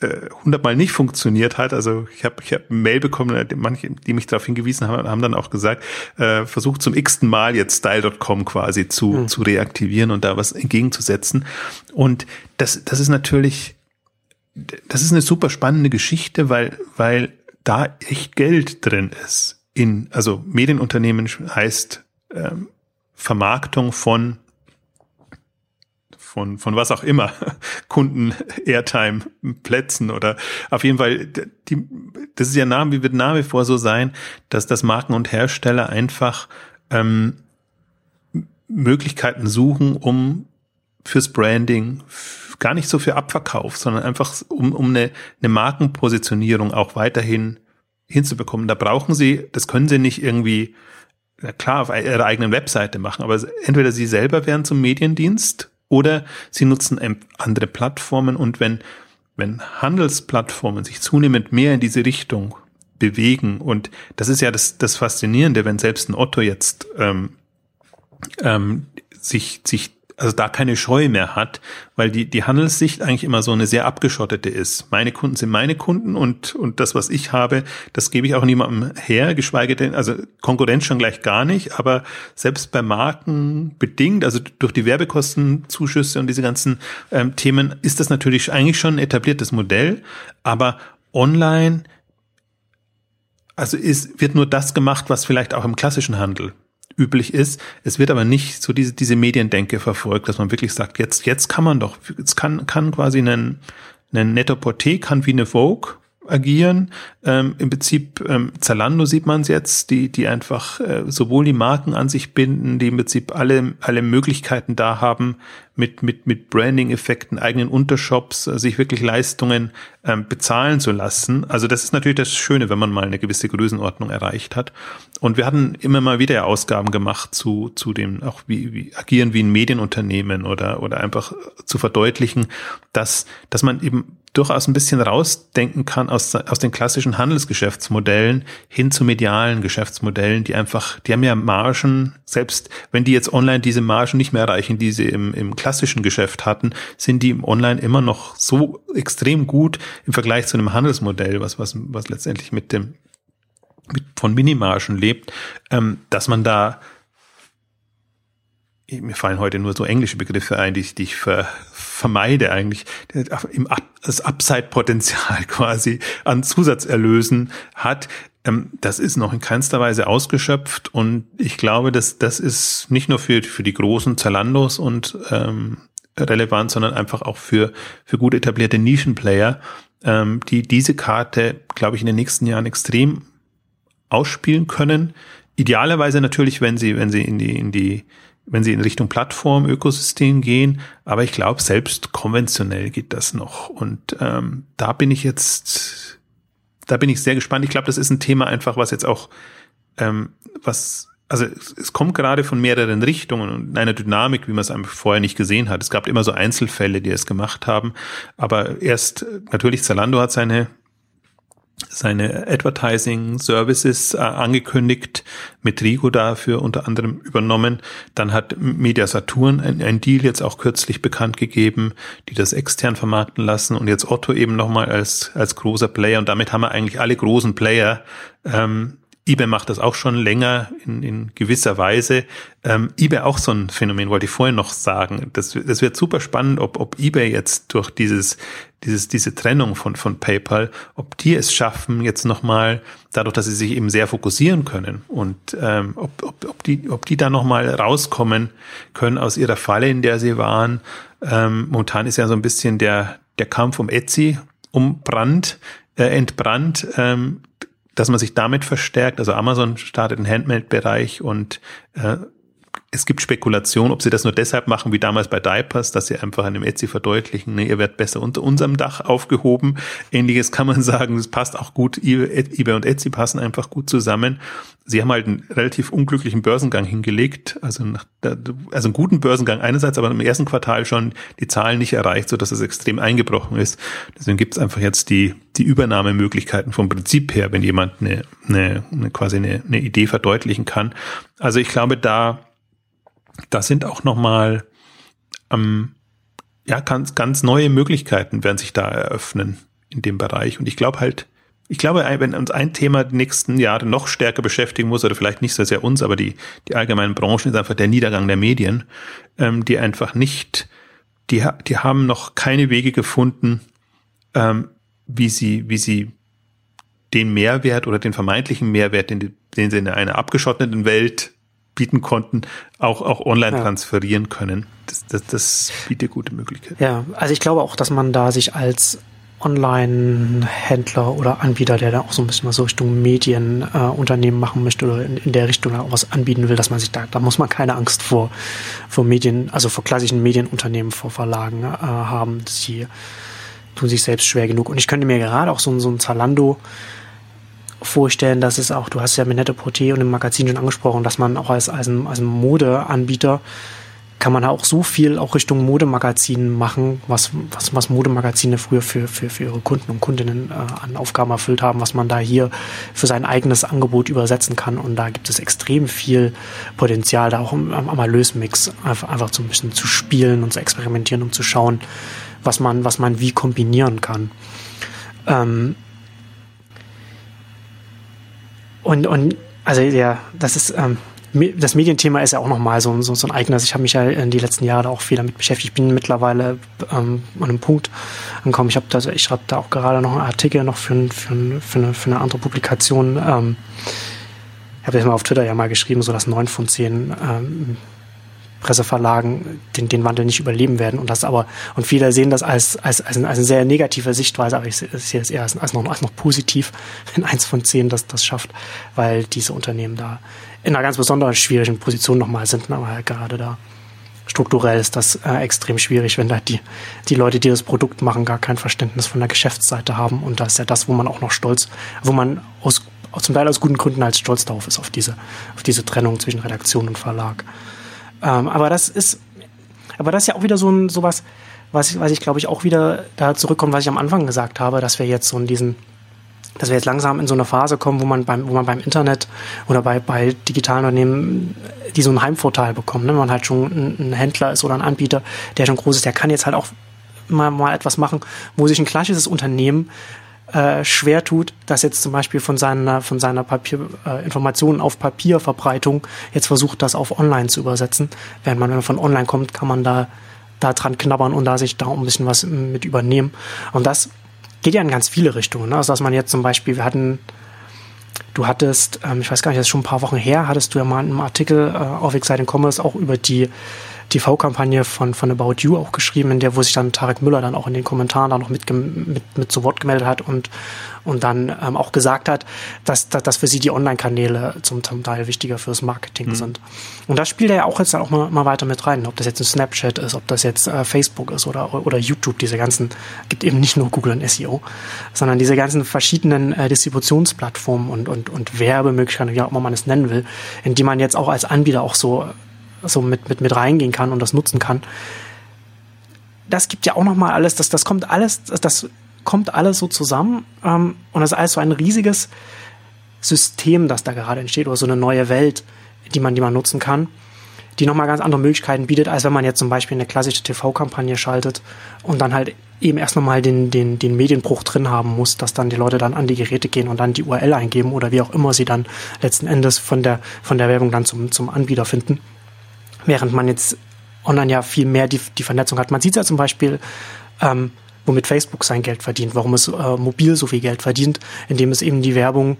B: äh, hundertmal nicht funktioniert hat. Also ich habe ich hab Mail bekommen, manche, die mich darauf hingewiesen haben, haben dann auch gesagt, äh, versucht zum x-ten Mal jetzt Style.com quasi zu, mhm. zu reaktivieren und da was entgegenzusetzen. Und das, das ist natürlich, das ist eine super spannende Geschichte, weil, weil da echt Geld drin ist. In, also Medienunternehmen heißt ähm, Vermarktung von von, von was auch immer, Kunden, Airtime, Plätzen oder auf jeden Fall, die, das ist ja nach wie wird nach wie vor so sein, dass das Marken und Hersteller einfach ähm, Möglichkeiten suchen, um fürs Branding, gar nicht so für Abverkauf, sondern einfach um, um eine, eine Markenpositionierung auch weiterhin hinzubekommen. Da brauchen sie, das können sie nicht irgendwie, na klar, auf ihrer eigenen Webseite machen, aber entweder sie selber werden zum Mediendienst oder sie nutzen andere Plattformen und wenn, wenn Handelsplattformen sich zunehmend mehr in diese Richtung bewegen und das ist ja das, das Faszinierende, wenn selbst ein Otto jetzt ähm, ähm, sich, sich also da keine Scheu mehr hat, weil die, die Handelssicht eigentlich immer so eine sehr abgeschottete ist. Meine Kunden sind meine Kunden und, und das, was ich habe, das gebe ich auch niemandem her, geschweige denn, also Konkurrenz schon gleich gar nicht, aber selbst bei Marken bedingt, also durch die Werbekostenzuschüsse und diese ganzen ähm, Themen, ist das natürlich eigentlich schon ein etabliertes Modell, aber online also ist, wird nur das gemacht, was vielleicht auch im klassischen Handel üblich ist. Es wird aber nicht so diese, diese Mediendenke verfolgt, dass man wirklich sagt, jetzt, jetzt kann man doch, jetzt kann, kann quasi ein, ein Nettoporté kann wie eine Vogue agieren. Ähm, Im Prinzip ähm, Zalando sieht man es jetzt, die, die einfach äh, sowohl die Marken an sich binden, die im Prinzip alle, alle Möglichkeiten da haben, mit, mit, mit Branding-Effekten, eigenen Untershops, äh, sich wirklich Leistungen ähm, bezahlen zu lassen. Also das ist natürlich das Schöne, wenn man mal eine gewisse Größenordnung erreicht hat. Und wir hatten immer mal wieder Ausgaben gemacht zu, zu dem, auch wie, wie agieren wie ein Medienunternehmen oder, oder einfach zu verdeutlichen, dass, dass man eben durchaus ein bisschen rausdenken kann aus, aus den klassischen Handelsgeschäftsmodellen hin zu medialen Geschäftsmodellen, die einfach, die haben ja Margen, selbst wenn die jetzt online diese Margen nicht mehr erreichen, die sie im, im klassischen Geschäft hatten, sind die im Online immer noch so extrem gut im Vergleich zu einem Handelsmodell, was, was, was letztendlich mit dem, mit, von Minimargen lebt, ähm, dass man da mir fallen heute nur so englische Begriffe ein, die ich, die ich ver, vermeide eigentlich, im das Upside-Potenzial quasi an Zusatzerlösen hat. Ähm, das ist noch in keinster Weise ausgeschöpft und ich glaube, dass das ist nicht nur für, für die großen Zalandos und ähm, relevant, sondern einfach auch für, für gut etablierte Nischenplayer, ähm, die diese Karte, glaube ich, in den nächsten Jahren extrem ausspielen können. Idealerweise natürlich, wenn sie, wenn sie in die, in die wenn sie in Richtung Plattform, Ökosystem gehen. Aber ich glaube, selbst konventionell geht das noch. Und ähm, da bin ich jetzt, da bin ich sehr gespannt. Ich glaube, das ist ein Thema einfach, was jetzt auch, ähm, was, also es kommt gerade von mehreren Richtungen und in einer Dynamik, wie man es einfach vorher nicht gesehen hat. Es gab immer so Einzelfälle, die es gemacht haben. Aber erst, natürlich, Zalando hat seine seine Advertising Services äh, angekündigt, mit Rigo dafür unter anderem übernommen. Dann hat Media Saturn ein, ein, Deal jetzt auch kürzlich bekannt gegeben, die das extern vermarkten lassen und jetzt Otto eben nochmal als, als großer Player und damit haben wir eigentlich alle großen Player ähm, eBay macht das auch schon länger in, in gewisser Weise. Ähm, eBay auch so ein Phänomen, wollte ich vorhin noch sagen. Das, das wird super spannend, ob, ob eBay jetzt durch dieses, dieses, diese Trennung von, von PayPal, ob die es schaffen, jetzt nochmal, dadurch, dass sie sich eben sehr fokussieren können und ähm, ob, ob, ob, die, ob die da nochmal rauskommen können aus ihrer Falle, in der sie waren. Ähm, momentan ist ja so ein bisschen der, der Kampf um Etsy umbrannt, äh, entbrannt. Ähm, dass man sich damit verstärkt. Also Amazon startet einen Handmade-Bereich und äh, es gibt Spekulation, ob sie das nur deshalb machen, wie damals bei Diapers, dass sie einfach an dem Etsy verdeutlichen, ne, ihr werdet besser unter unserem Dach aufgehoben. Ähnliches kann man sagen, es passt auch gut, eBay und Etsy passen einfach gut zusammen. Sie haben halt einen relativ unglücklichen Börsengang hingelegt, also, nach, also einen guten Börsengang einerseits, aber im ersten Quartal schon die Zahlen nicht erreicht, so dass es extrem eingebrochen ist. Deswegen gibt es einfach jetzt die, die Übernahmemöglichkeiten vom Prinzip her, wenn jemand eine, eine, eine quasi eine, eine Idee verdeutlichen kann. Also ich glaube, da das sind auch nochmal ähm, ja, ganz, ganz neue Möglichkeiten werden sich da eröffnen in dem Bereich. Und ich glaube halt, ich glaube, wenn uns ein Thema die nächsten Jahre noch stärker beschäftigen muss, oder vielleicht nicht so sehr uns, aber die, die allgemeinen Branchen, ist einfach der Niedergang der Medien, ähm, die einfach nicht, die, die haben noch keine Wege gefunden, ähm, wie sie, wie sie den Mehrwert oder den vermeintlichen Mehrwert, den, den sie in einer abgeschotteten Welt bieten konnten, auch, auch online ja. transferieren können. Das, das, das bietet gute Möglichkeiten.
A: Ja, also ich glaube auch, dass man da sich als Online-Händler oder Anbieter, der da auch so ein bisschen was so Richtung Medienunternehmen äh, machen möchte oder in, in, der Richtung auch was anbieten will, dass man sich da, da muss man keine Angst vor, vor Medien, also vor klassischen Medienunternehmen, vor Verlagen äh, haben. Die tun sich selbst schwer genug. Und ich könnte mir gerade auch so, so ein Zalando vorstellen, dass es auch, du hast ja mit Nette Porté und im Magazin schon angesprochen, dass man auch als, als als Modeanbieter kann man auch so viel auch Richtung Modemagazin machen, was, was, was Modemagazine früher für, für, für ihre Kunden und Kundinnen äh, an Aufgaben erfüllt haben, was man da hier für sein eigenes Angebot übersetzen kann. Und da gibt es extrem viel Potenzial, da auch am, am Erlösmix einfach, einfach so ein bisschen zu spielen und zu experimentieren, um zu schauen, was man, was man wie kombinieren kann. Ähm und, und also ja, das ist ähm, das Medienthema ist ja auch nochmal so, so, so ein eigenes. Ich habe mich ja in die letzten Jahre auch viel damit beschäftigt. Ich bin mittlerweile ähm, an einem Punkt angekommen. Ich habe da, ich schreibe da auch gerade noch einen Artikel noch für, für, für, eine, für eine andere Publikation. Ähm, ich habe jetzt mal auf Twitter ja mal geschrieben, so dass neun von zehn ähm, Presseverlagen den, den Wandel nicht überleben werden und das aber und viele sehen das als als, als, eine, als eine sehr negative Sichtweise, aber ich sehe es eher als, als, noch, als noch positiv, wenn eins von zehn das das schafft, weil diese Unternehmen da in einer ganz besonders schwierigen Position nochmal sind, aber halt gerade da strukturell ist das äh, extrem schwierig, wenn da die, die Leute, die das Produkt machen, gar kein Verständnis von der Geschäftsseite haben. Und das ist ja das, wo man auch noch stolz, wo man aus, zum Teil aus guten Gründen als stolz darauf ist, auf diese, auf diese Trennung zwischen Redaktion und Verlag. Ähm, aber das ist, aber das ist ja auch wieder so ein, sowas, was was ich glaube ich auch wieder da zurückkommt, was ich am Anfang gesagt habe, dass wir jetzt so in diesen, dass wir jetzt langsam in so eine Phase kommen, wo man beim, wo man beim Internet oder bei, bei digitalen Unternehmen die so einen Heimvorteil bekommt. Ne? Wenn man halt schon ein, ein, Händler ist oder ein Anbieter, der schon groß ist, der kann jetzt halt auch mal, mal etwas machen, wo sich ein klassisches Unternehmen äh, schwer tut, das jetzt zum Beispiel von seiner, von seiner Papier, äh, Informationen auf Papierverbreitung jetzt versucht, das auf online zu übersetzen. Während man, wenn man von online kommt, kann man da, da dran knabbern und da sich da ein bisschen was mit übernehmen. Und das geht ja in ganz viele Richtungen. Ne? Also dass man jetzt zum Beispiel, wir hatten, du hattest, ähm, ich weiß gar nicht, das ist schon ein paar Wochen her, hattest du ja mal einen Artikel äh, auf Exciting Commerce auch über die TV-Kampagne von, von About You auch geschrieben, in der, wo sich dann Tarek Müller dann auch in den Kommentaren da noch mit, mit, mit zu Wort gemeldet hat und, und dann ähm, auch gesagt hat, dass, dass, dass für sie die Online-Kanäle zum, zum Teil wichtiger fürs Marketing mhm. sind. Und das spielt er ja auch jetzt dann auch mal, mal weiter mit rein, ob das jetzt ein Snapchat ist, ob das jetzt äh, Facebook ist oder, oder YouTube, diese ganzen, gibt eben nicht nur Google und SEO, sondern diese ganzen verschiedenen äh, Distributionsplattformen und, und, und Werbemöglichkeiten, wie auch immer man es nennen will, in die man jetzt auch als Anbieter auch so so mit, mit, mit reingehen kann und das nutzen kann. Das gibt ja auch nochmal alles, das, das kommt alles, das, das kommt alles so zusammen ähm, und das ist alles so ein riesiges System, das da gerade entsteht oder so eine neue Welt, die man, die man nutzen kann, die nochmal ganz andere Möglichkeiten bietet, als wenn man jetzt zum Beispiel eine klassische TV-Kampagne schaltet und dann halt eben erst nochmal den, den, den Medienbruch drin haben muss, dass dann die Leute dann an die Geräte gehen und dann die URL eingeben oder wie auch immer sie dann letzten Endes von der, von der Werbung dann zum, zum Anbieter finden. Während man jetzt online ja viel mehr die, die Vernetzung hat. Man sieht ja zum Beispiel, ähm, womit Facebook sein Geld verdient, warum es äh, mobil so viel Geld verdient, indem es eben die Werbung,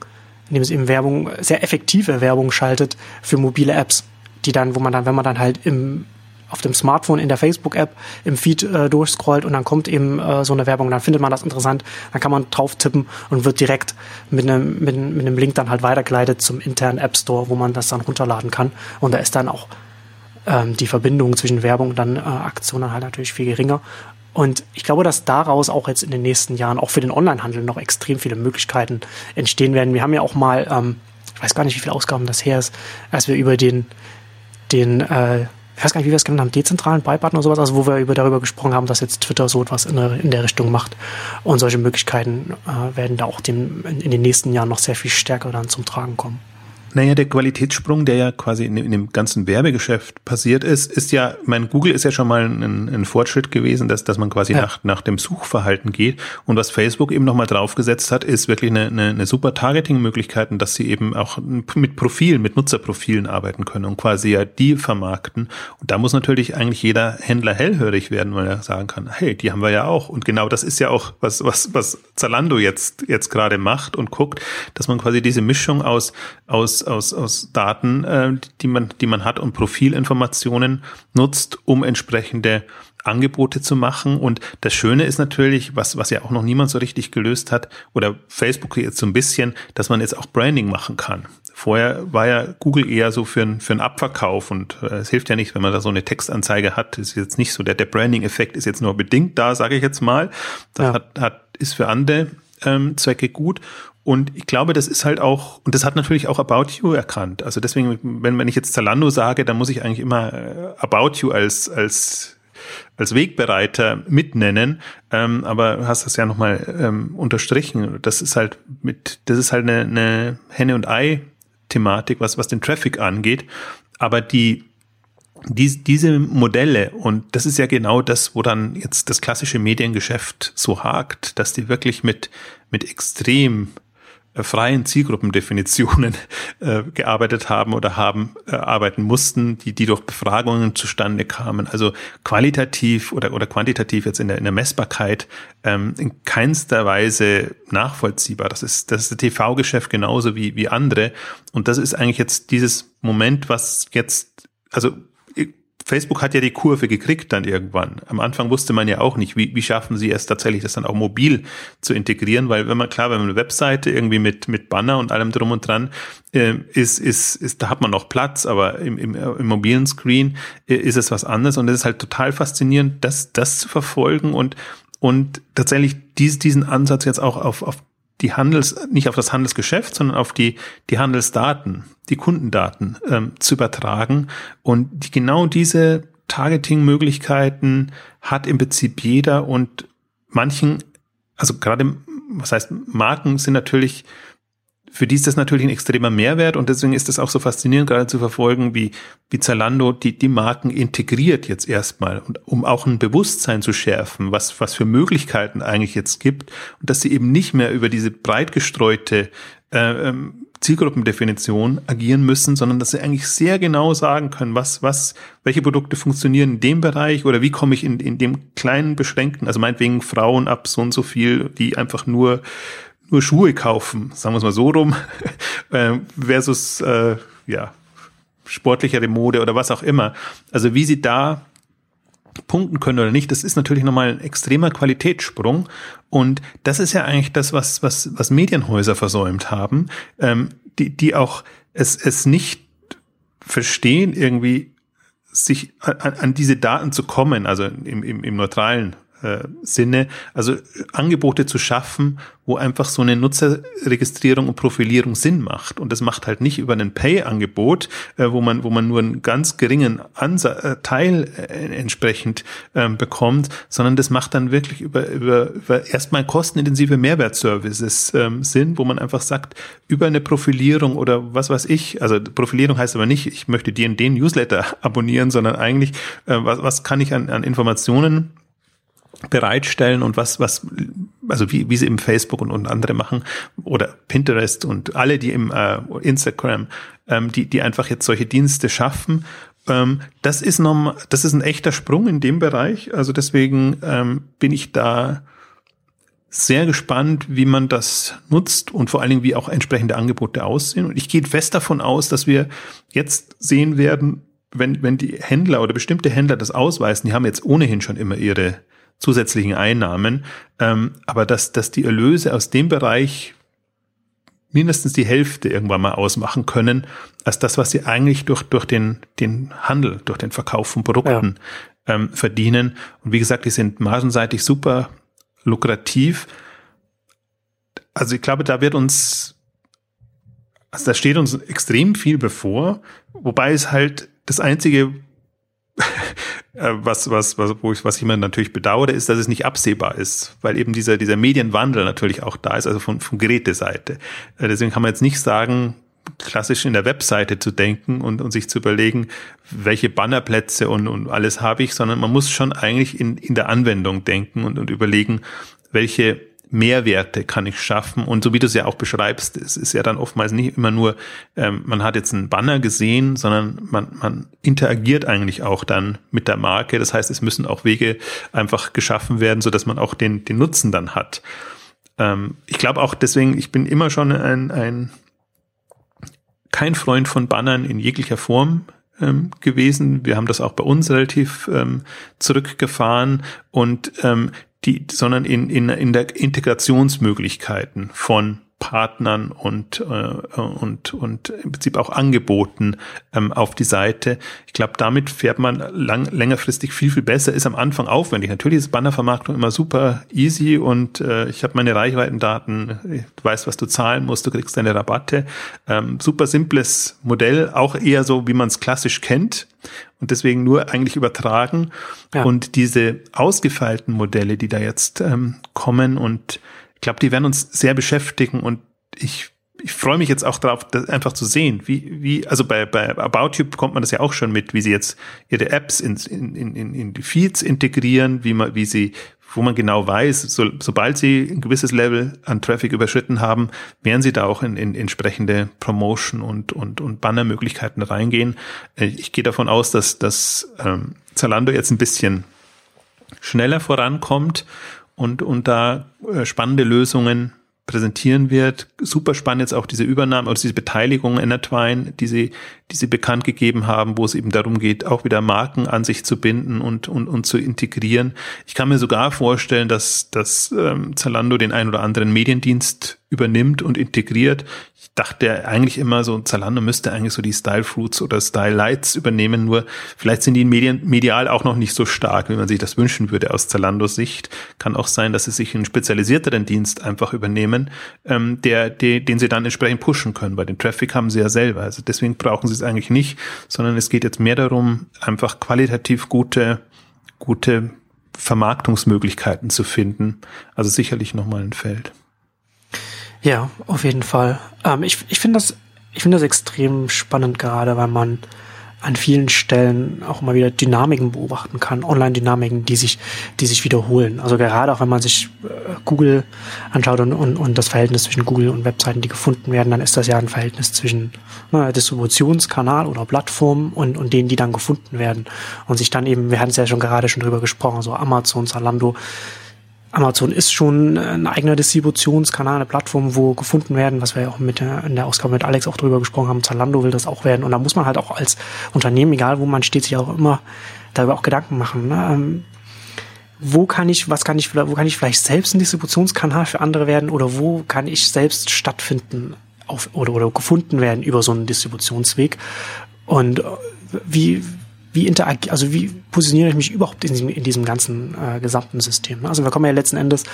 A: indem es eben Werbung, sehr effektive Werbung schaltet für mobile Apps, die dann, wo man dann, wenn man dann halt im auf dem Smartphone in der Facebook-App im Feed äh, durchscrollt und dann kommt eben äh, so eine Werbung, dann findet man das interessant, dann kann man drauf tippen und wird direkt mit einem, mit, mit einem Link dann halt weitergeleitet zum internen App Store, wo man das dann runterladen kann. Und da ist dann auch ähm, die Verbindung zwischen Werbung und dann äh, Aktionen halt natürlich viel geringer. Und ich glaube, dass daraus auch jetzt in den nächsten Jahren auch für den Onlinehandel noch extrem viele Möglichkeiten entstehen werden. Wir haben ja auch mal, ähm, ich weiß gar nicht, wie viele Ausgaben das her ist, als wir über den, den, äh, ich weiß gar nicht, wie wir es genannt haben, dezentralen Buy-Button oder sowas, also wo wir über, darüber gesprochen haben, dass jetzt Twitter so etwas in der, in der Richtung macht. Und solche Möglichkeiten äh, werden da auch dem, in, in den nächsten Jahren noch sehr viel stärker dann zum Tragen kommen.
B: Naja, der Qualitätssprung, der ja quasi in, in, dem ganzen Werbegeschäft passiert ist, ist ja, mein Google ist ja schon mal ein, ein Fortschritt gewesen, dass, dass man quasi ja. nach, nach dem Suchverhalten geht. Und was Facebook eben nochmal draufgesetzt hat, ist wirklich eine, eine, eine super Targeting-Möglichkeiten, dass sie eben auch mit Profilen, mit Nutzerprofilen arbeiten können und quasi ja die vermarkten. Und da muss natürlich eigentlich jeder Händler hellhörig werden, weil er sagen kann, hey, die haben wir ja auch. Und genau das ist ja auch, was, was, was Zalando jetzt, jetzt gerade macht und guckt, dass man quasi diese Mischung aus, aus aus, aus Daten, äh, die man, die man hat und Profilinformationen nutzt, um entsprechende Angebote zu machen. Und das Schöne ist natürlich, was, was ja auch noch niemand so richtig gelöst hat, oder Facebook jetzt so ein bisschen, dass man jetzt auch Branding machen kann. Vorher war ja Google eher so für, ein, für einen Abverkauf und äh, es hilft ja nicht, wenn man da so eine Textanzeige hat. ist jetzt nicht so, der, der Branding-Effekt ist jetzt nur bedingt da, sage ich jetzt mal. Das ja. hat, hat, ist für andere ähm, Zwecke gut. Und ich glaube, das ist halt auch, und das hat natürlich auch About You erkannt. Also deswegen, wenn, wenn ich jetzt Zalando sage, dann muss ich eigentlich immer äh, About You als, als als Wegbereiter mitnennen, ähm, aber du hast das ja nochmal ähm, unterstrichen. Das ist halt mit, das ist halt eine, eine Henne und Ei Thematik, was was den Traffic angeht. Aber die die, diese Modelle, und das ist ja genau das, wo dann jetzt das klassische Mediengeschäft so hakt, dass die wirklich mit, mit extrem freien Zielgruppendefinitionen äh, gearbeitet haben oder haben äh, arbeiten mussten, die, die durch Befragungen zustande kamen. Also qualitativ oder, oder quantitativ jetzt in der, in der Messbarkeit ähm, in keinster Weise nachvollziehbar. Das ist das ist TV-Geschäft genauso wie, wie andere. Und das ist eigentlich jetzt dieses Moment, was jetzt, also Facebook hat ja die Kurve gekriegt dann irgendwann. Am Anfang wusste man ja auch nicht, wie, wie schaffen sie es tatsächlich, das dann auch mobil zu integrieren, weil wenn man klar, wenn man eine Webseite irgendwie mit, mit Banner und allem drum und dran äh, ist, ist, ist, da hat man noch Platz, aber im, im, im mobilen Screen äh, ist es was anderes und es ist halt total faszinierend, das, das zu verfolgen und, und tatsächlich dies, diesen Ansatz jetzt auch auf, auf die Handels, nicht auf das Handelsgeschäft, sondern auf die, die Handelsdaten, die Kundendaten ähm, zu übertragen. Und die, genau diese Targeting-Möglichkeiten hat im Prinzip jeder und manchen, also gerade, was heißt, Marken sind natürlich für die ist das natürlich ein extremer Mehrwert und deswegen ist es auch so faszinierend, gerade zu verfolgen, wie, wie Zalando die, die Marken integriert jetzt erstmal und um auch ein Bewusstsein zu schärfen, was, was für Möglichkeiten eigentlich jetzt gibt und dass sie eben nicht mehr über diese breit gestreute äh, ähm, Zielgruppendefinition agieren müssen, sondern dass sie eigentlich sehr genau sagen können, was, was, welche Produkte funktionieren in dem Bereich oder wie komme ich in, in dem kleinen beschränkten, also meinetwegen Frauen ab so und so viel, die einfach nur nur Schuhe kaufen, sagen wir es mal so rum, äh, versus äh, ja sportlichere Mode oder was auch immer. Also wie sie da punkten können oder nicht, das ist natürlich nochmal ein extremer Qualitätssprung. Und das ist ja eigentlich das, was, was, was Medienhäuser versäumt haben, ähm, die, die auch es, es nicht verstehen, irgendwie sich an, an diese Daten zu kommen, also im, im, im neutralen äh, Sinne, also Angebote zu schaffen, wo einfach so eine Nutzerregistrierung und Profilierung Sinn macht. Und das macht halt nicht über ein Pay-Angebot, äh, wo man, wo man nur einen ganz geringen Ansa äh, Teil äh, entsprechend ähm, bekommt, sondern das macht dann wirklich über, über, über erstmal kostenintensive Mehrwertservices ähm, Sinn, wo man einfach sagt, über eine Profilierung oder was weiß ich, also Profilierung heißt aber nicht, ich möchte dir in den Newsletter abonnieren, sondern eigentlich, äh, was, was kann ich an, an Informationen bereitstellen und was, was, also wie, wie sie im Facebook und, und andere machen oder Pinterest und alle, die im äh, Instagram, ähm, die, die einfach jetzt solche Dienste schaffen. Ähm, das ist noch, das ist ein echter Sprung in dem Bereich. Also deswegen ähm, bin ich da sehr gespannt, wie man das nutzt und vor allen Dingen, wie auch entsprechende Angebote aussehen. Und ich gehe fest davon aus, dass wir jetzt sehen werden, wenn, wenn die Händler oder bestimmte Händler das ausweisen, die haben jetzt ohnehin schon immer ihre zusätzlichen Einnahmen. Ähm, aber dass, dass die Erlöse aus dem Bereich mindestens die Hälfte irgendwann mal ausmachen können, als das, was sie eigentlich durch, durch den, den Handel, durch den Verkauf von Produkten ja. ähm, verdienen. Und wie gesagt, die sind margenseitig super lukrativ. Also ich glaube, da wird uns, also da steht uns extrem viel bevor, wobei es halt das einzige was, was, was, wo ich, was ich immer natürlich bedauere, ist, dass es nicht absehbar ist, weil eben dieser, dieser Medienwandel natürlich auch da ist, also von, von Geräteseite. Äh, deswegen kann man jetzt nicht sagen, klassisch in der Webseite zu denken und, und sich zu überlegen, welche Bannerplätze und, und alles habe ich, sondern man muss schon eigentlich in, in der Anwendung denken und, und überlegen, welche Mehrwerte kann ich schaffen. Und so wie du es ja auch beschreibst, es ist ja dann oftmals nicht immer nur, ähm, man hat jetzt einen Banner gesehen, sondern man, man interagiert eigentlich auch dann mit der Marke. Das heißt, es müssen auch Wege einfach geschaffen werden, so dass man auch den, den Nutzen dann hat. Ähm, ich glaube auch deswegen, ich bin immer schon ein, ein kein Freund von Bannern in jeglicher Form ähm, gewesen. Wir haben das auch bei uns relativ ähm, zurückgefahren und ähm, die, sondern in, in, in der Integrationsmöglichkeiten von Partnern und, äh, und, und im Prinzip auch Angeboten ähm, auf die Seite. Ich glaube, damit fährt man lang, längerfristig viel, viel besser. Ist am Anfang aufwendig. Natürlich ist Bannervermarktung immer super easy und äh, ich habe meine Reichweitendaten, du weißt, was du zahlen musst, du kriegst deine Rabatte. Ähm, super simples Modell, auch eher so, wie man es klassisch kennt und deswegen nur eigentlich übertragen. Ja. Und diese ausgefeilten Modelle, die da jetzt ähm, kommen und ich glaube, die werden uns sehr beschäftigen und ich ich freue mich jetzt auch darauf, das einfach zu sehen, wie, wie, also bei, bei About You bekommt man das ja auch schon mit, wie sie jetzt ihre Apps in, in, in, in die Feeds integrieren, wie man, wie sie, wo man genau weiß, so, sobald sie ein gewisses Level an Traffic überschritten haben, werden sie da auch in, in entsprechende Promotion und, und, und Bannermöglichkeiten reingehen. Äh, ich gehe davon aus, dass, dass ähm, Zalando jetzt ein bisschen schneller vorankommt und, und da äh, spannende Lösungen präsentieren wird. Super spannend jetzt auch diese Übernahme, also diese Beteiligung Intertwine, die sie, die sie bekannt gegeben haben, wo es eben darum geht, auch wieder Marken an sich zu binden und, und, und zu integrieren. Ich kann mir sogar vorstellen, dass, dass ähm, Zalando den ein oder anderen Mediendienst übernimmt und integriert. Ich dachte eigentlich immer so, Zalando müsste eigentlich so die Style Fruits oder Style Lights übernehmen, nur vielleicht sind die Medien, medial auch noch nicht so stark, wie man sich das wünschen würde aus Zalandos Sicht. Kann auch sein, dass sie sich einen spezialisierteren Dienst einfach übernehmen, ähm, der, der, den sie dann entsprechend pushen können, weil den Traffic haben sie ja selber. Also deswegen brauchen sie es eigentlich nicht, sondern es geht jetzt mehr darum, einfach qualitativ gute, gute Vermarktungsmöglichkeiten zu finden. Also sicherlich nochmal ein Feld.
A: Ja, auf jeden Fall. Ähm, ich ich finde das, ich finde das extrem spannend gerade, weil man an vielen Stellen auch mal wieder Dynamiken beobachten kann, Online-Dynamiken, die sich, die sich wiederholen. Also gerade auch wenn man sich äh, Google anschaut und, und, und das Verhältnis zwischen Google und Webseiten, die gefunden werden, dann ist das ja ein Verhältnis zwischen ne, Distributionskanal oder Plattform und, und denen, die dann gefunden werden. Und sich dann eben, wir hatten es ja schon gerade schon drüber gesprochen, so Amazon, Zalando, Amazon ist schon ein eigener Distributionskanal, eine Plattform, wo gefunden werden, was wir ja auch mit der, in der Ausgabe mit Alex auch drüber gesprochen haben. Zalando will das auch werden. Und da muss man halt auch als Unternehmen, egal wo man steht, sich auch immer darüber auch Gedanken machen. Ne? Ähm, wo kann ich, was kann ich, wo kann ich vielleicht selbst ein Distributionskanal für andere werden oder wo kann ich selbst stattfinden auf, oder, oder gefunden werden über so einen Distributionsweg? Und äh, wie, wie interag also wie positioniere ich mich überhaupt in diesem, in diesem ganzen äh, gesamten System. Ne? Also wir kommen ja letzten Endes,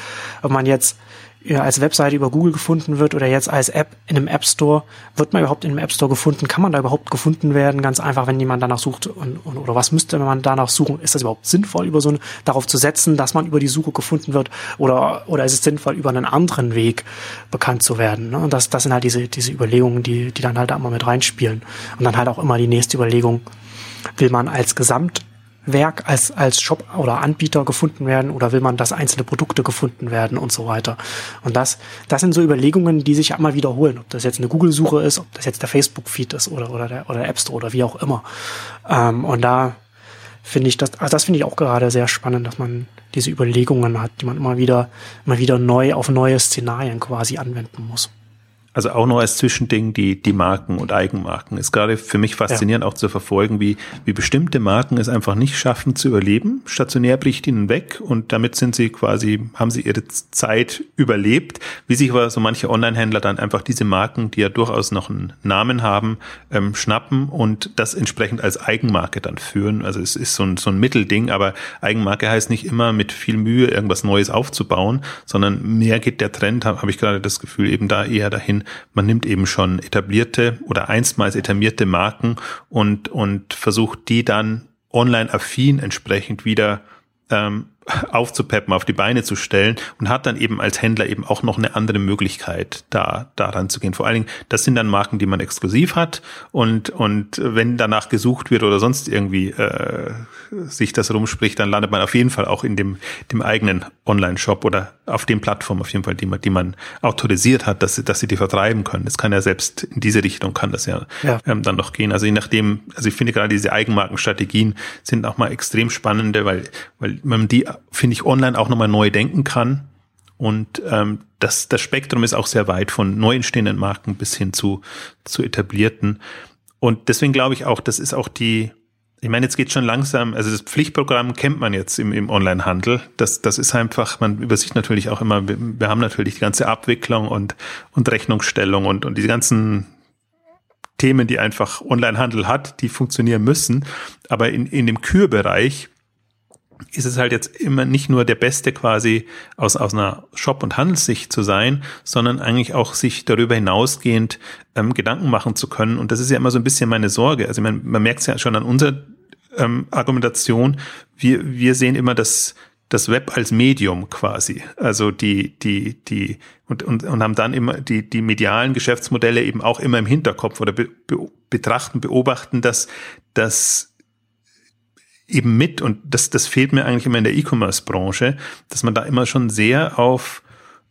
A: ob man jetzt ja, als Webseite über Google gefunden wird oder jetzt als App in einem App Store, wird man überhaupt in einem App Store gefunden? Kann man da überhaupt gefunden werden? Ganz einfach, wenn jemand danach sucht und, und oder was müsste man danach suchen? Ist das überhaupt sinnvoll, über so eine, darauf zu setzen, dass man über die Suche gefunden wird? Oder oder ist es sinnvoll, über einen anderen Weg bekannt zu werden? Ne? Und das, das sind halt diese diese Überlegungen, die die dann halt da immer mit reinspielen und dann halt auch immer die nächste Überlegung Will man als Gesamtwerk, als, als Shop oder Anbieter gefunden werden oder will man, dass einzelne Produkte gefunden werden und so weiter. Und das, das sind so Überlegungen, die sich immer wiederholen. Ob das jetzt eine Google-Suche ist, ob das jetzt der Facebook-Feed ist oder, oder der, oder der App Store oder wie auch immer. Ähm, und da finde ich das, also das finde ich auch gerade sehr spannend, dass man diese Überlegungen hat, die man immer wieder, immer wieder neu auf neue Szenarien quasi anwenden muss
B: also auch noch als Zwischending die, die Marken und Eigenmarken. Ist gerade für mich faszinierend ja. auch zu verfolgen, wie, wie bestimmte Marken es einfach nicht schaffen zu überleben. Stationär bricht ihnen weg und damit sind sie quasi, haben sie ihre Zeit überlebt. Wie sich aber so manche Online-Händler dann einfach diese Marken, die ja durchaus noch einen Namen haben, ähm, schnappen und das entsprechend als Eigenmarke dann führen. Also es ist so ein, so ein Mittelding, aber Eigenmarke heißt nicht immer mit viel Mühe irgendwas Neues aufzubauen, sondern mehr geht der Trend, habe hab ich gerade das Gefühl, eben da eher dahin, man nimmt eben schon etablierte oder einstmals etablierte Marken und, und versucht die dann online affin entsprechend wieder ähm, aufzupeppen, auf die Beine zu stellen und hat dann eben als Händler eben auch noch eine andere Möglichkeit, da daran zu gehen. Vor allen Dingen, das sind dann Marken, die man exklusiv hat und und wenn danach gesucht wird oder sonst irgendwie äh, sich das rumspricht, dann landet man auf jeden Fall auch in dem dem eigenen Online-Shop oder auf den Plattformen auf jeden Fall, die man die man autorisiert hat, dass sie, dass sie die vertreiben können. Das kann ja selbst in diese Richtung kann das ja, ja. Ähm, dann noch gehen. Also je nachdem, also ich finde gerade diese Eigenmarkenstrategien sind auch mal extrem spannende, weil weil man die finde ich, online auch nochmal neu denken kann und ähm, das, das Spektrum ist auch sehr weit von neu entstehenden Marken bis hin zu, zu etablierten. Und deswegen glaube ich auch, das ist auch die, ich meine, jetzt geht schon langsam, also das Pflichtprogramm kennt man jetzt im, im Onlinehandel. Das, das ist einfach, man übersieht natürlich auch immer, wir, wir haben natürlich die ganze Abwicklung und, und Rechnungsstellung und, und diese ganzen Themen, die einfach Onlinehandel hat, die funktionieren müssen. Aber in, in dem Kürbereich ist es halt jetzt immer nicht nur der Beste quasi aus, aus einer Shop- und Handelssicht zu sein, sondern eigentlich auch sich darüber hinausgehend ähm, Gedanken machen zu können. Und das ist ja immer so ein bisschen meine Sorge. Also man, man merkt es ja schon an unserer ähm, Argumentation. Wir, wir sehen immer das, das Web als Medium quasi. Also die, die, die, und, und, und haben dann immer die, die medialen Geschäftsmodelle eben auch immer im Hinterkopf oder be, be, betrachten, beobachten, dass, dass eben mit, und das, das fehlt mir eigentlich immer in der E-Commerce-Branche, dass man da immer schon sehr auf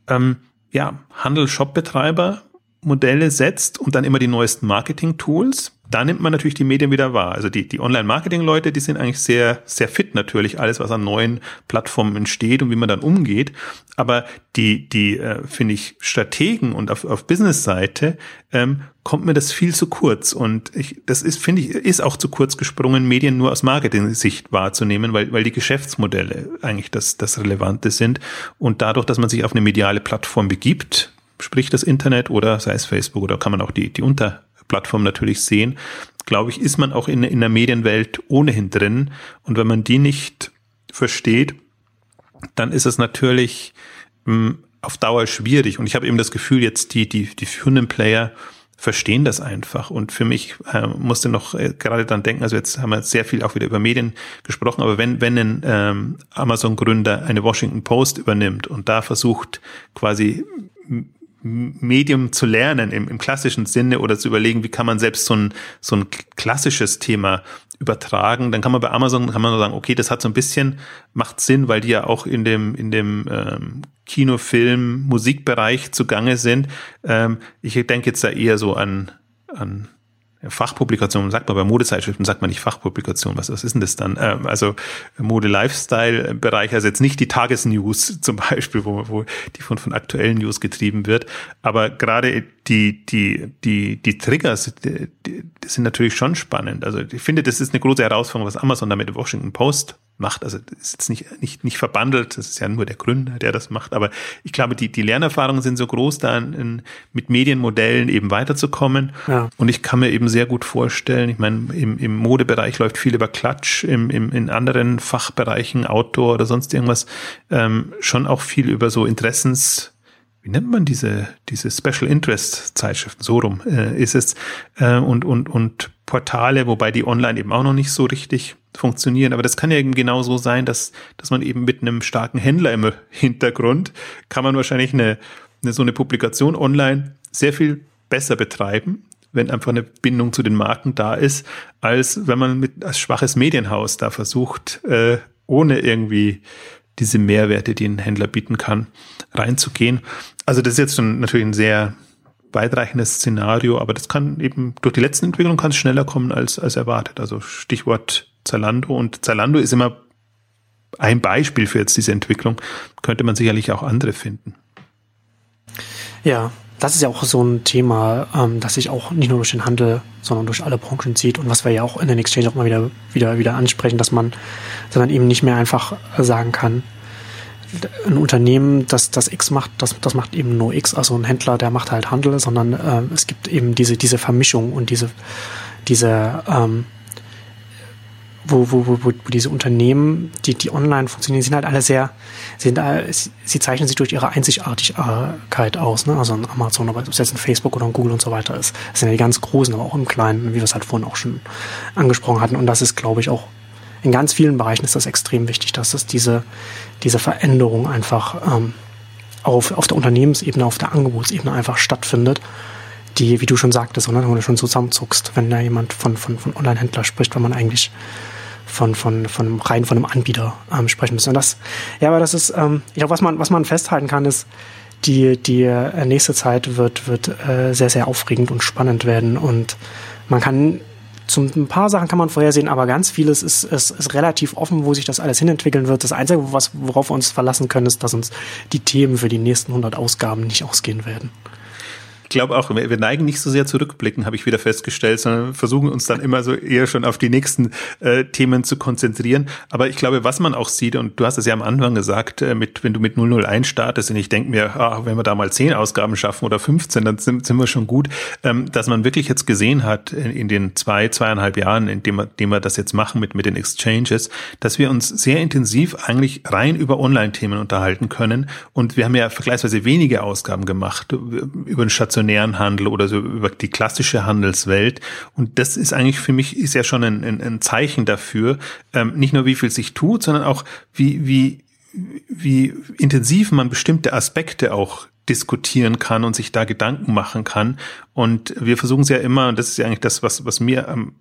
B: ähm, ja, Handel-Shop-Betreiber Modelle setzt und dann immer die neuesten Marketing-Tools da nimmt man natürlich die Medien wieder wahr. Also die, die Online-Marketing-Leute, die sind eigentlich sehr, sehr fit natürlich, alles, was an neuen Plattformen entsteht und wie man dann umgeht. Aber die, die, äh, finde ich, Strategen und auf, auf Business-Seite ähm, kommt mir das viel zu kurz. Und ich, das ist, finde ich, ist auch zu kurz gesprungen, Medien nur aus Marketing-Sicht wahrzunehmen, weil, weil die Geschäftsmodelle eigentlich das, das Relevante sind. Und dadurch, dass man sich auf eine mediale Plattform begibt, sprich das Internet oder sei es Facebook oder kann man auch die, die Unter Plattform natürlich sehen, glaube ich, ist man auch in, in der Medienwelt ohnehin drin. Und wenn man die nicht versteht, dann ist es natürlich mh, hm, auf Dauer schwierig. Und ich habe eben das Gefühl, jetzt die, die, die führenden Player verstehen das einfach. Und für mich äh, musste noch äh, gerade dann denken, also jetzt haben wir sehr viel auch wieder über Medien gesprochen, aber wenn, wenn ein ähm, Amazon-Gründer eine Washington Post übernimmt und da versucht quasi Medium zu lernen im, im klassischen Sinne oder zu überlegen, wie kann man selbst so ein, so ein klassisches Thema übertragen, dann kann man bei Amazon kann man sagen, okay, das hat so ein bisschen macht Sinn, weil die ja auch in dem in dem ähm, Kinofilm Musikbereich zugange sind. Ähm, ich denke jetzt da eher so an an Fachpublikation sagt man bei Modezeitschriften, sagt man nicht Fachpublikation. Was, was ist denn das dann? Ähm, also Mode-Lifestyle-Bereich, also jetzt nicht die Tagesnews zum Beispiel, wo, wo die von, von aktuellen News getrieben wird. Aber gerade die, die, die, die Triggers, die, die sind natürlich schon spannend. Also ich finde, das ist eine große Herausforderung, was Amazon damit mit Washington Post macht. Also das ist jetzt nicht, nicht, nicht verbandelt, das ist ja nur der Gründer, der das macht. Aber ich glaube, die, die Lernerfahrungen sind so groß, da in, in, mit Medienmodellen eben weiterzukommen. Ja. Und ich kann mir eben sehr gut vorstellen, ich meine, im, im Modebereich läuft viel über Klatsch, im, im, in anderen Fachbereichen, Outdoor oder sonst irgendwas, ähm, schon auch viel über so Interessens wie nennt man diese, diese Special Interest Zeitschriften, so rum äh, ist es, äh, und, und, und Portale, wobei die online eben auch noch nicht so richtig funktionieren. Aber das kann ja eben genauso sein, dass, dass man eben mit einem starken Händler im Hintergrund kann man wahrscheinlich eine, eine so eine Publikation online sehr viel besser betreiben, wenn einfach eine Bindung zu den Marken da ist, als wenn man mit als schwaches Medienhaus da versucht, äh, ohne irgendwie diese Mehrwerte, die ein Händler bieten kann, reinzugehen. Also das ist jetzt schon natürlich ein sehr weitreichendes Szenario, aber das kann eben durch die letzten Entwicklungen kann es schneller kommen als, als erwartet. Also Stichwort Zalando und Zalando ist immer ein Beispiel für jetzt diese Entwicklung. Könnte man sicherlich auch andere finden.
A: Ja, das ist ja auch so ein Thema, ähm, das sich auch nicht nur durch den Handel, sondern durch alle Branchen zieht. Und was wir ja auch in den Exchange auch mal wieder, wieder, wieder ansprechen, dass man, sondern eben nicht mehr einfach sagen kann, ein Unternehmen, das das X macht, das, das macht eben nur X, also ein Händler, der macht halt Handel, sondern äh, es gibt eben diese, diese Vermischung und diese, diese ähm, wo, wo, wo, wo diese Unternehmen, die, die online funktionieren, sind halt alle sehr, sind, äh, sie zeichnen sich durch ihre Einzigartigkeit aus, ne? Also ein Amazon, ob es jetzt ein Facebook oder ein Google und so weiter ist. Das sind ja die ganz großen, aber auch im Kleinen, wie wir es halt vorhin auch schon angesprochen hatten. Und das ist, glaube ich, auch in ganz vielen Bereichen ist das extrem wichtig, dass es diese, diese Veränderung einfach ähm, auf, auf der Unternehmensebene, auf der Angebotsebene einfach stattfindet die, wie du schon sagtest, sondern wenn du schon zusammenzuckst, wenn da jemand von, von, von Online-Händler spricht, wenn man eigentlich von, von, von rein von einem Anbieter ähm, sprechen müssen. Und das, ja, aber das ist, ähm, ich glaube, was man, was man festhalten kann, ist, die, die äh, nächste Zeit wird, wird äh, sehr, sehr aufregend und spannend werden. Und man kann zum ein paar Sachen kann man vorhersehen, aber ganz vieles ist, ist, ist relativ offen, wo sich das alles hinentwickeln wird. Das Einzige, was, worauf wir uns verlassen können, ist, dass uns die Themen für die nächsten 100 Ausgaben nicht ausgehen werden
B: glaube auch, wir neigen nicht so sehr zurückblicken, habe ich wieder festgestellt, sondern versuchen uns dann immer so eher schon auf die nächsten äh, Themen zu konzentrieren. Aber ich glaube, was man auch sieht, und du hast es ja am Anfang gesagt, äh, mit, wenn du mit 001 startest, und ich denke mir, ah, wenn wir da mal zehn Ausgaben schaffen oder 15, dann sind, sind wir schon gut, ähm, dass man wirklich jetzt gesehen hat in, in den zwei, zweieinhalb Jahren, in dem, dem wir das jetzt machen mit, mit den Exchanges, dass wir uns sehr intensiv eigentlich rein über Online-Themen unterhalten können. Und wir haben ja vergleichsweise wenige Ausgaben gemacht über den Station stationären Handel oder so über die klassische Handelswelt. Und das ist eigentlich für mich ist ja schon ein, ein, ein Zeichen dafür, ähm, nicht nur wie viel sich tut, sondern auch wie, wie, wie intensiv man bestimmte Aspekte auch diskutieren kann und sich da Gedanken machen kann. Und wir versuchen es ja immer, und das ist ja eigentlich das, was, was mir am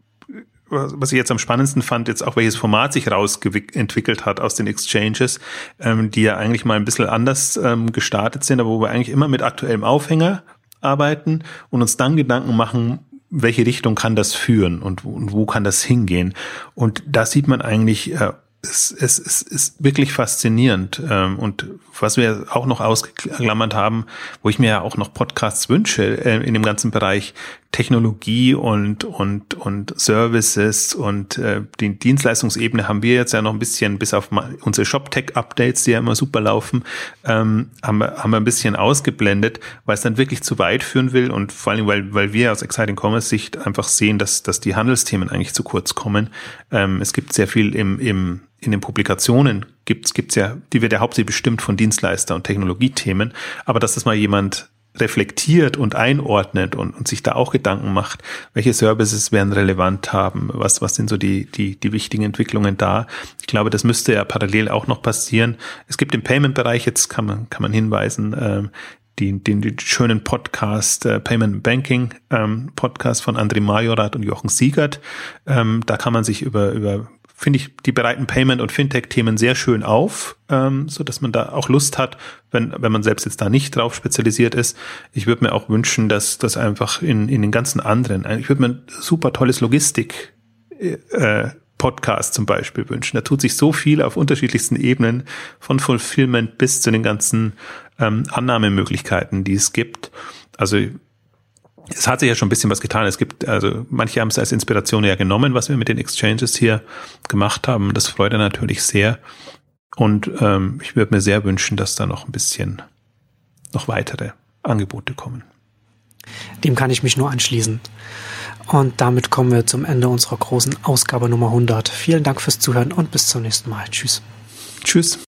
B: was ich jetzt am spannendsten fand, jetzt auch welches Format sich rausentwickelt hat aus den Exchanges, ähm, die ja eigentlich mal ein bisschen anders ähm, gestartet sind, aber wo wir eigentlich immer mit aktuellem Aufhänger arbeiten und uns dann Gedanken machen, welche Richtung kann das führen und, und wo kann das hingehen. Und da sieht man eigentlich, äh, es, es, es ist wirklich faszinierend. Ähm, und was wir auch noch ausgeklammert haben, wo ich mir ja auch noch Podcasts wünsche äh, in dem ganzen Bereich Technologie und und und Services und äh, die Dienstleistungsebene haben wir jetzt ja noch ein bisschen bis auf unsere Shop-Tech-Updates, die ja immer super laufen, ähm, haben, wir, haben wir ein bisschen ausgeblendet, weil es dann wirklich zu weit führen will und vor allem, weil, weil wir aus Exciting Commerce Sicht einfach sehen, dass, dass die Handelsthemen eigentlich zu kurz kommen. Ähm, es gibt sehr viel im, im in den Publikationen gibt's gibt's ja, die wird ja hauptsächlich bestimmt von Dienstleister und Technologiethemen, aber dass das mal jemand reflektiert und einordnet und, und sich da auch Gedanken macht, welche Services werden relevant haben, was, was sind so die, die, die wichtigen Entwicklungen da. Ich glaube, das müsste ja parallel auch noch passieren. Es gibt im Payment-Bereich, jetzt kann man, kann man hinweisen, ähm, den, den, den schönen Podcast äh, Payment Banking ähm, Podcast von André Majorat und Jochen Siegert. Ähm, da kann man sich über, über finde ich, die bereiten Payment- und Fintech-Themen sehr schön auf, ähm, so dass man da auch Lust hat, wenn, wenn man selbst jetzt da nicht drauf spezialisiert ist. Ich würde mir auch wünschen, dass das einfach in, in den ganzen anderen, ich würde mir ein super tolles Logistik äh, Podcast zum Beispiel wünschen. Da tut sich so viel auf unterschiedlichsten Ebenen, von Fulfillment bis zu den ganzen ähm, Annahmemöglichkeiten, die es gibt. Also es hat sich ja schon ein bisschen was getan. Es gibt, also manche haben es als Inspiration ja genommen, was wir mit den Exchanges hier gemacht haben. Das freut er natürlich sehr. Und ähm, ich würde mir sehr wünschen, dass da noch ein bisschen noch weitere Angebote kommen.
A: Dem kann ich mich nur anschließen. Und damit kommen wir zum Ende unserer großen Ausgabe Nummer 100. Vielen Dank fürs Zuhören und bis zum nächsten Mal. Tschüss.
B: Tschüss.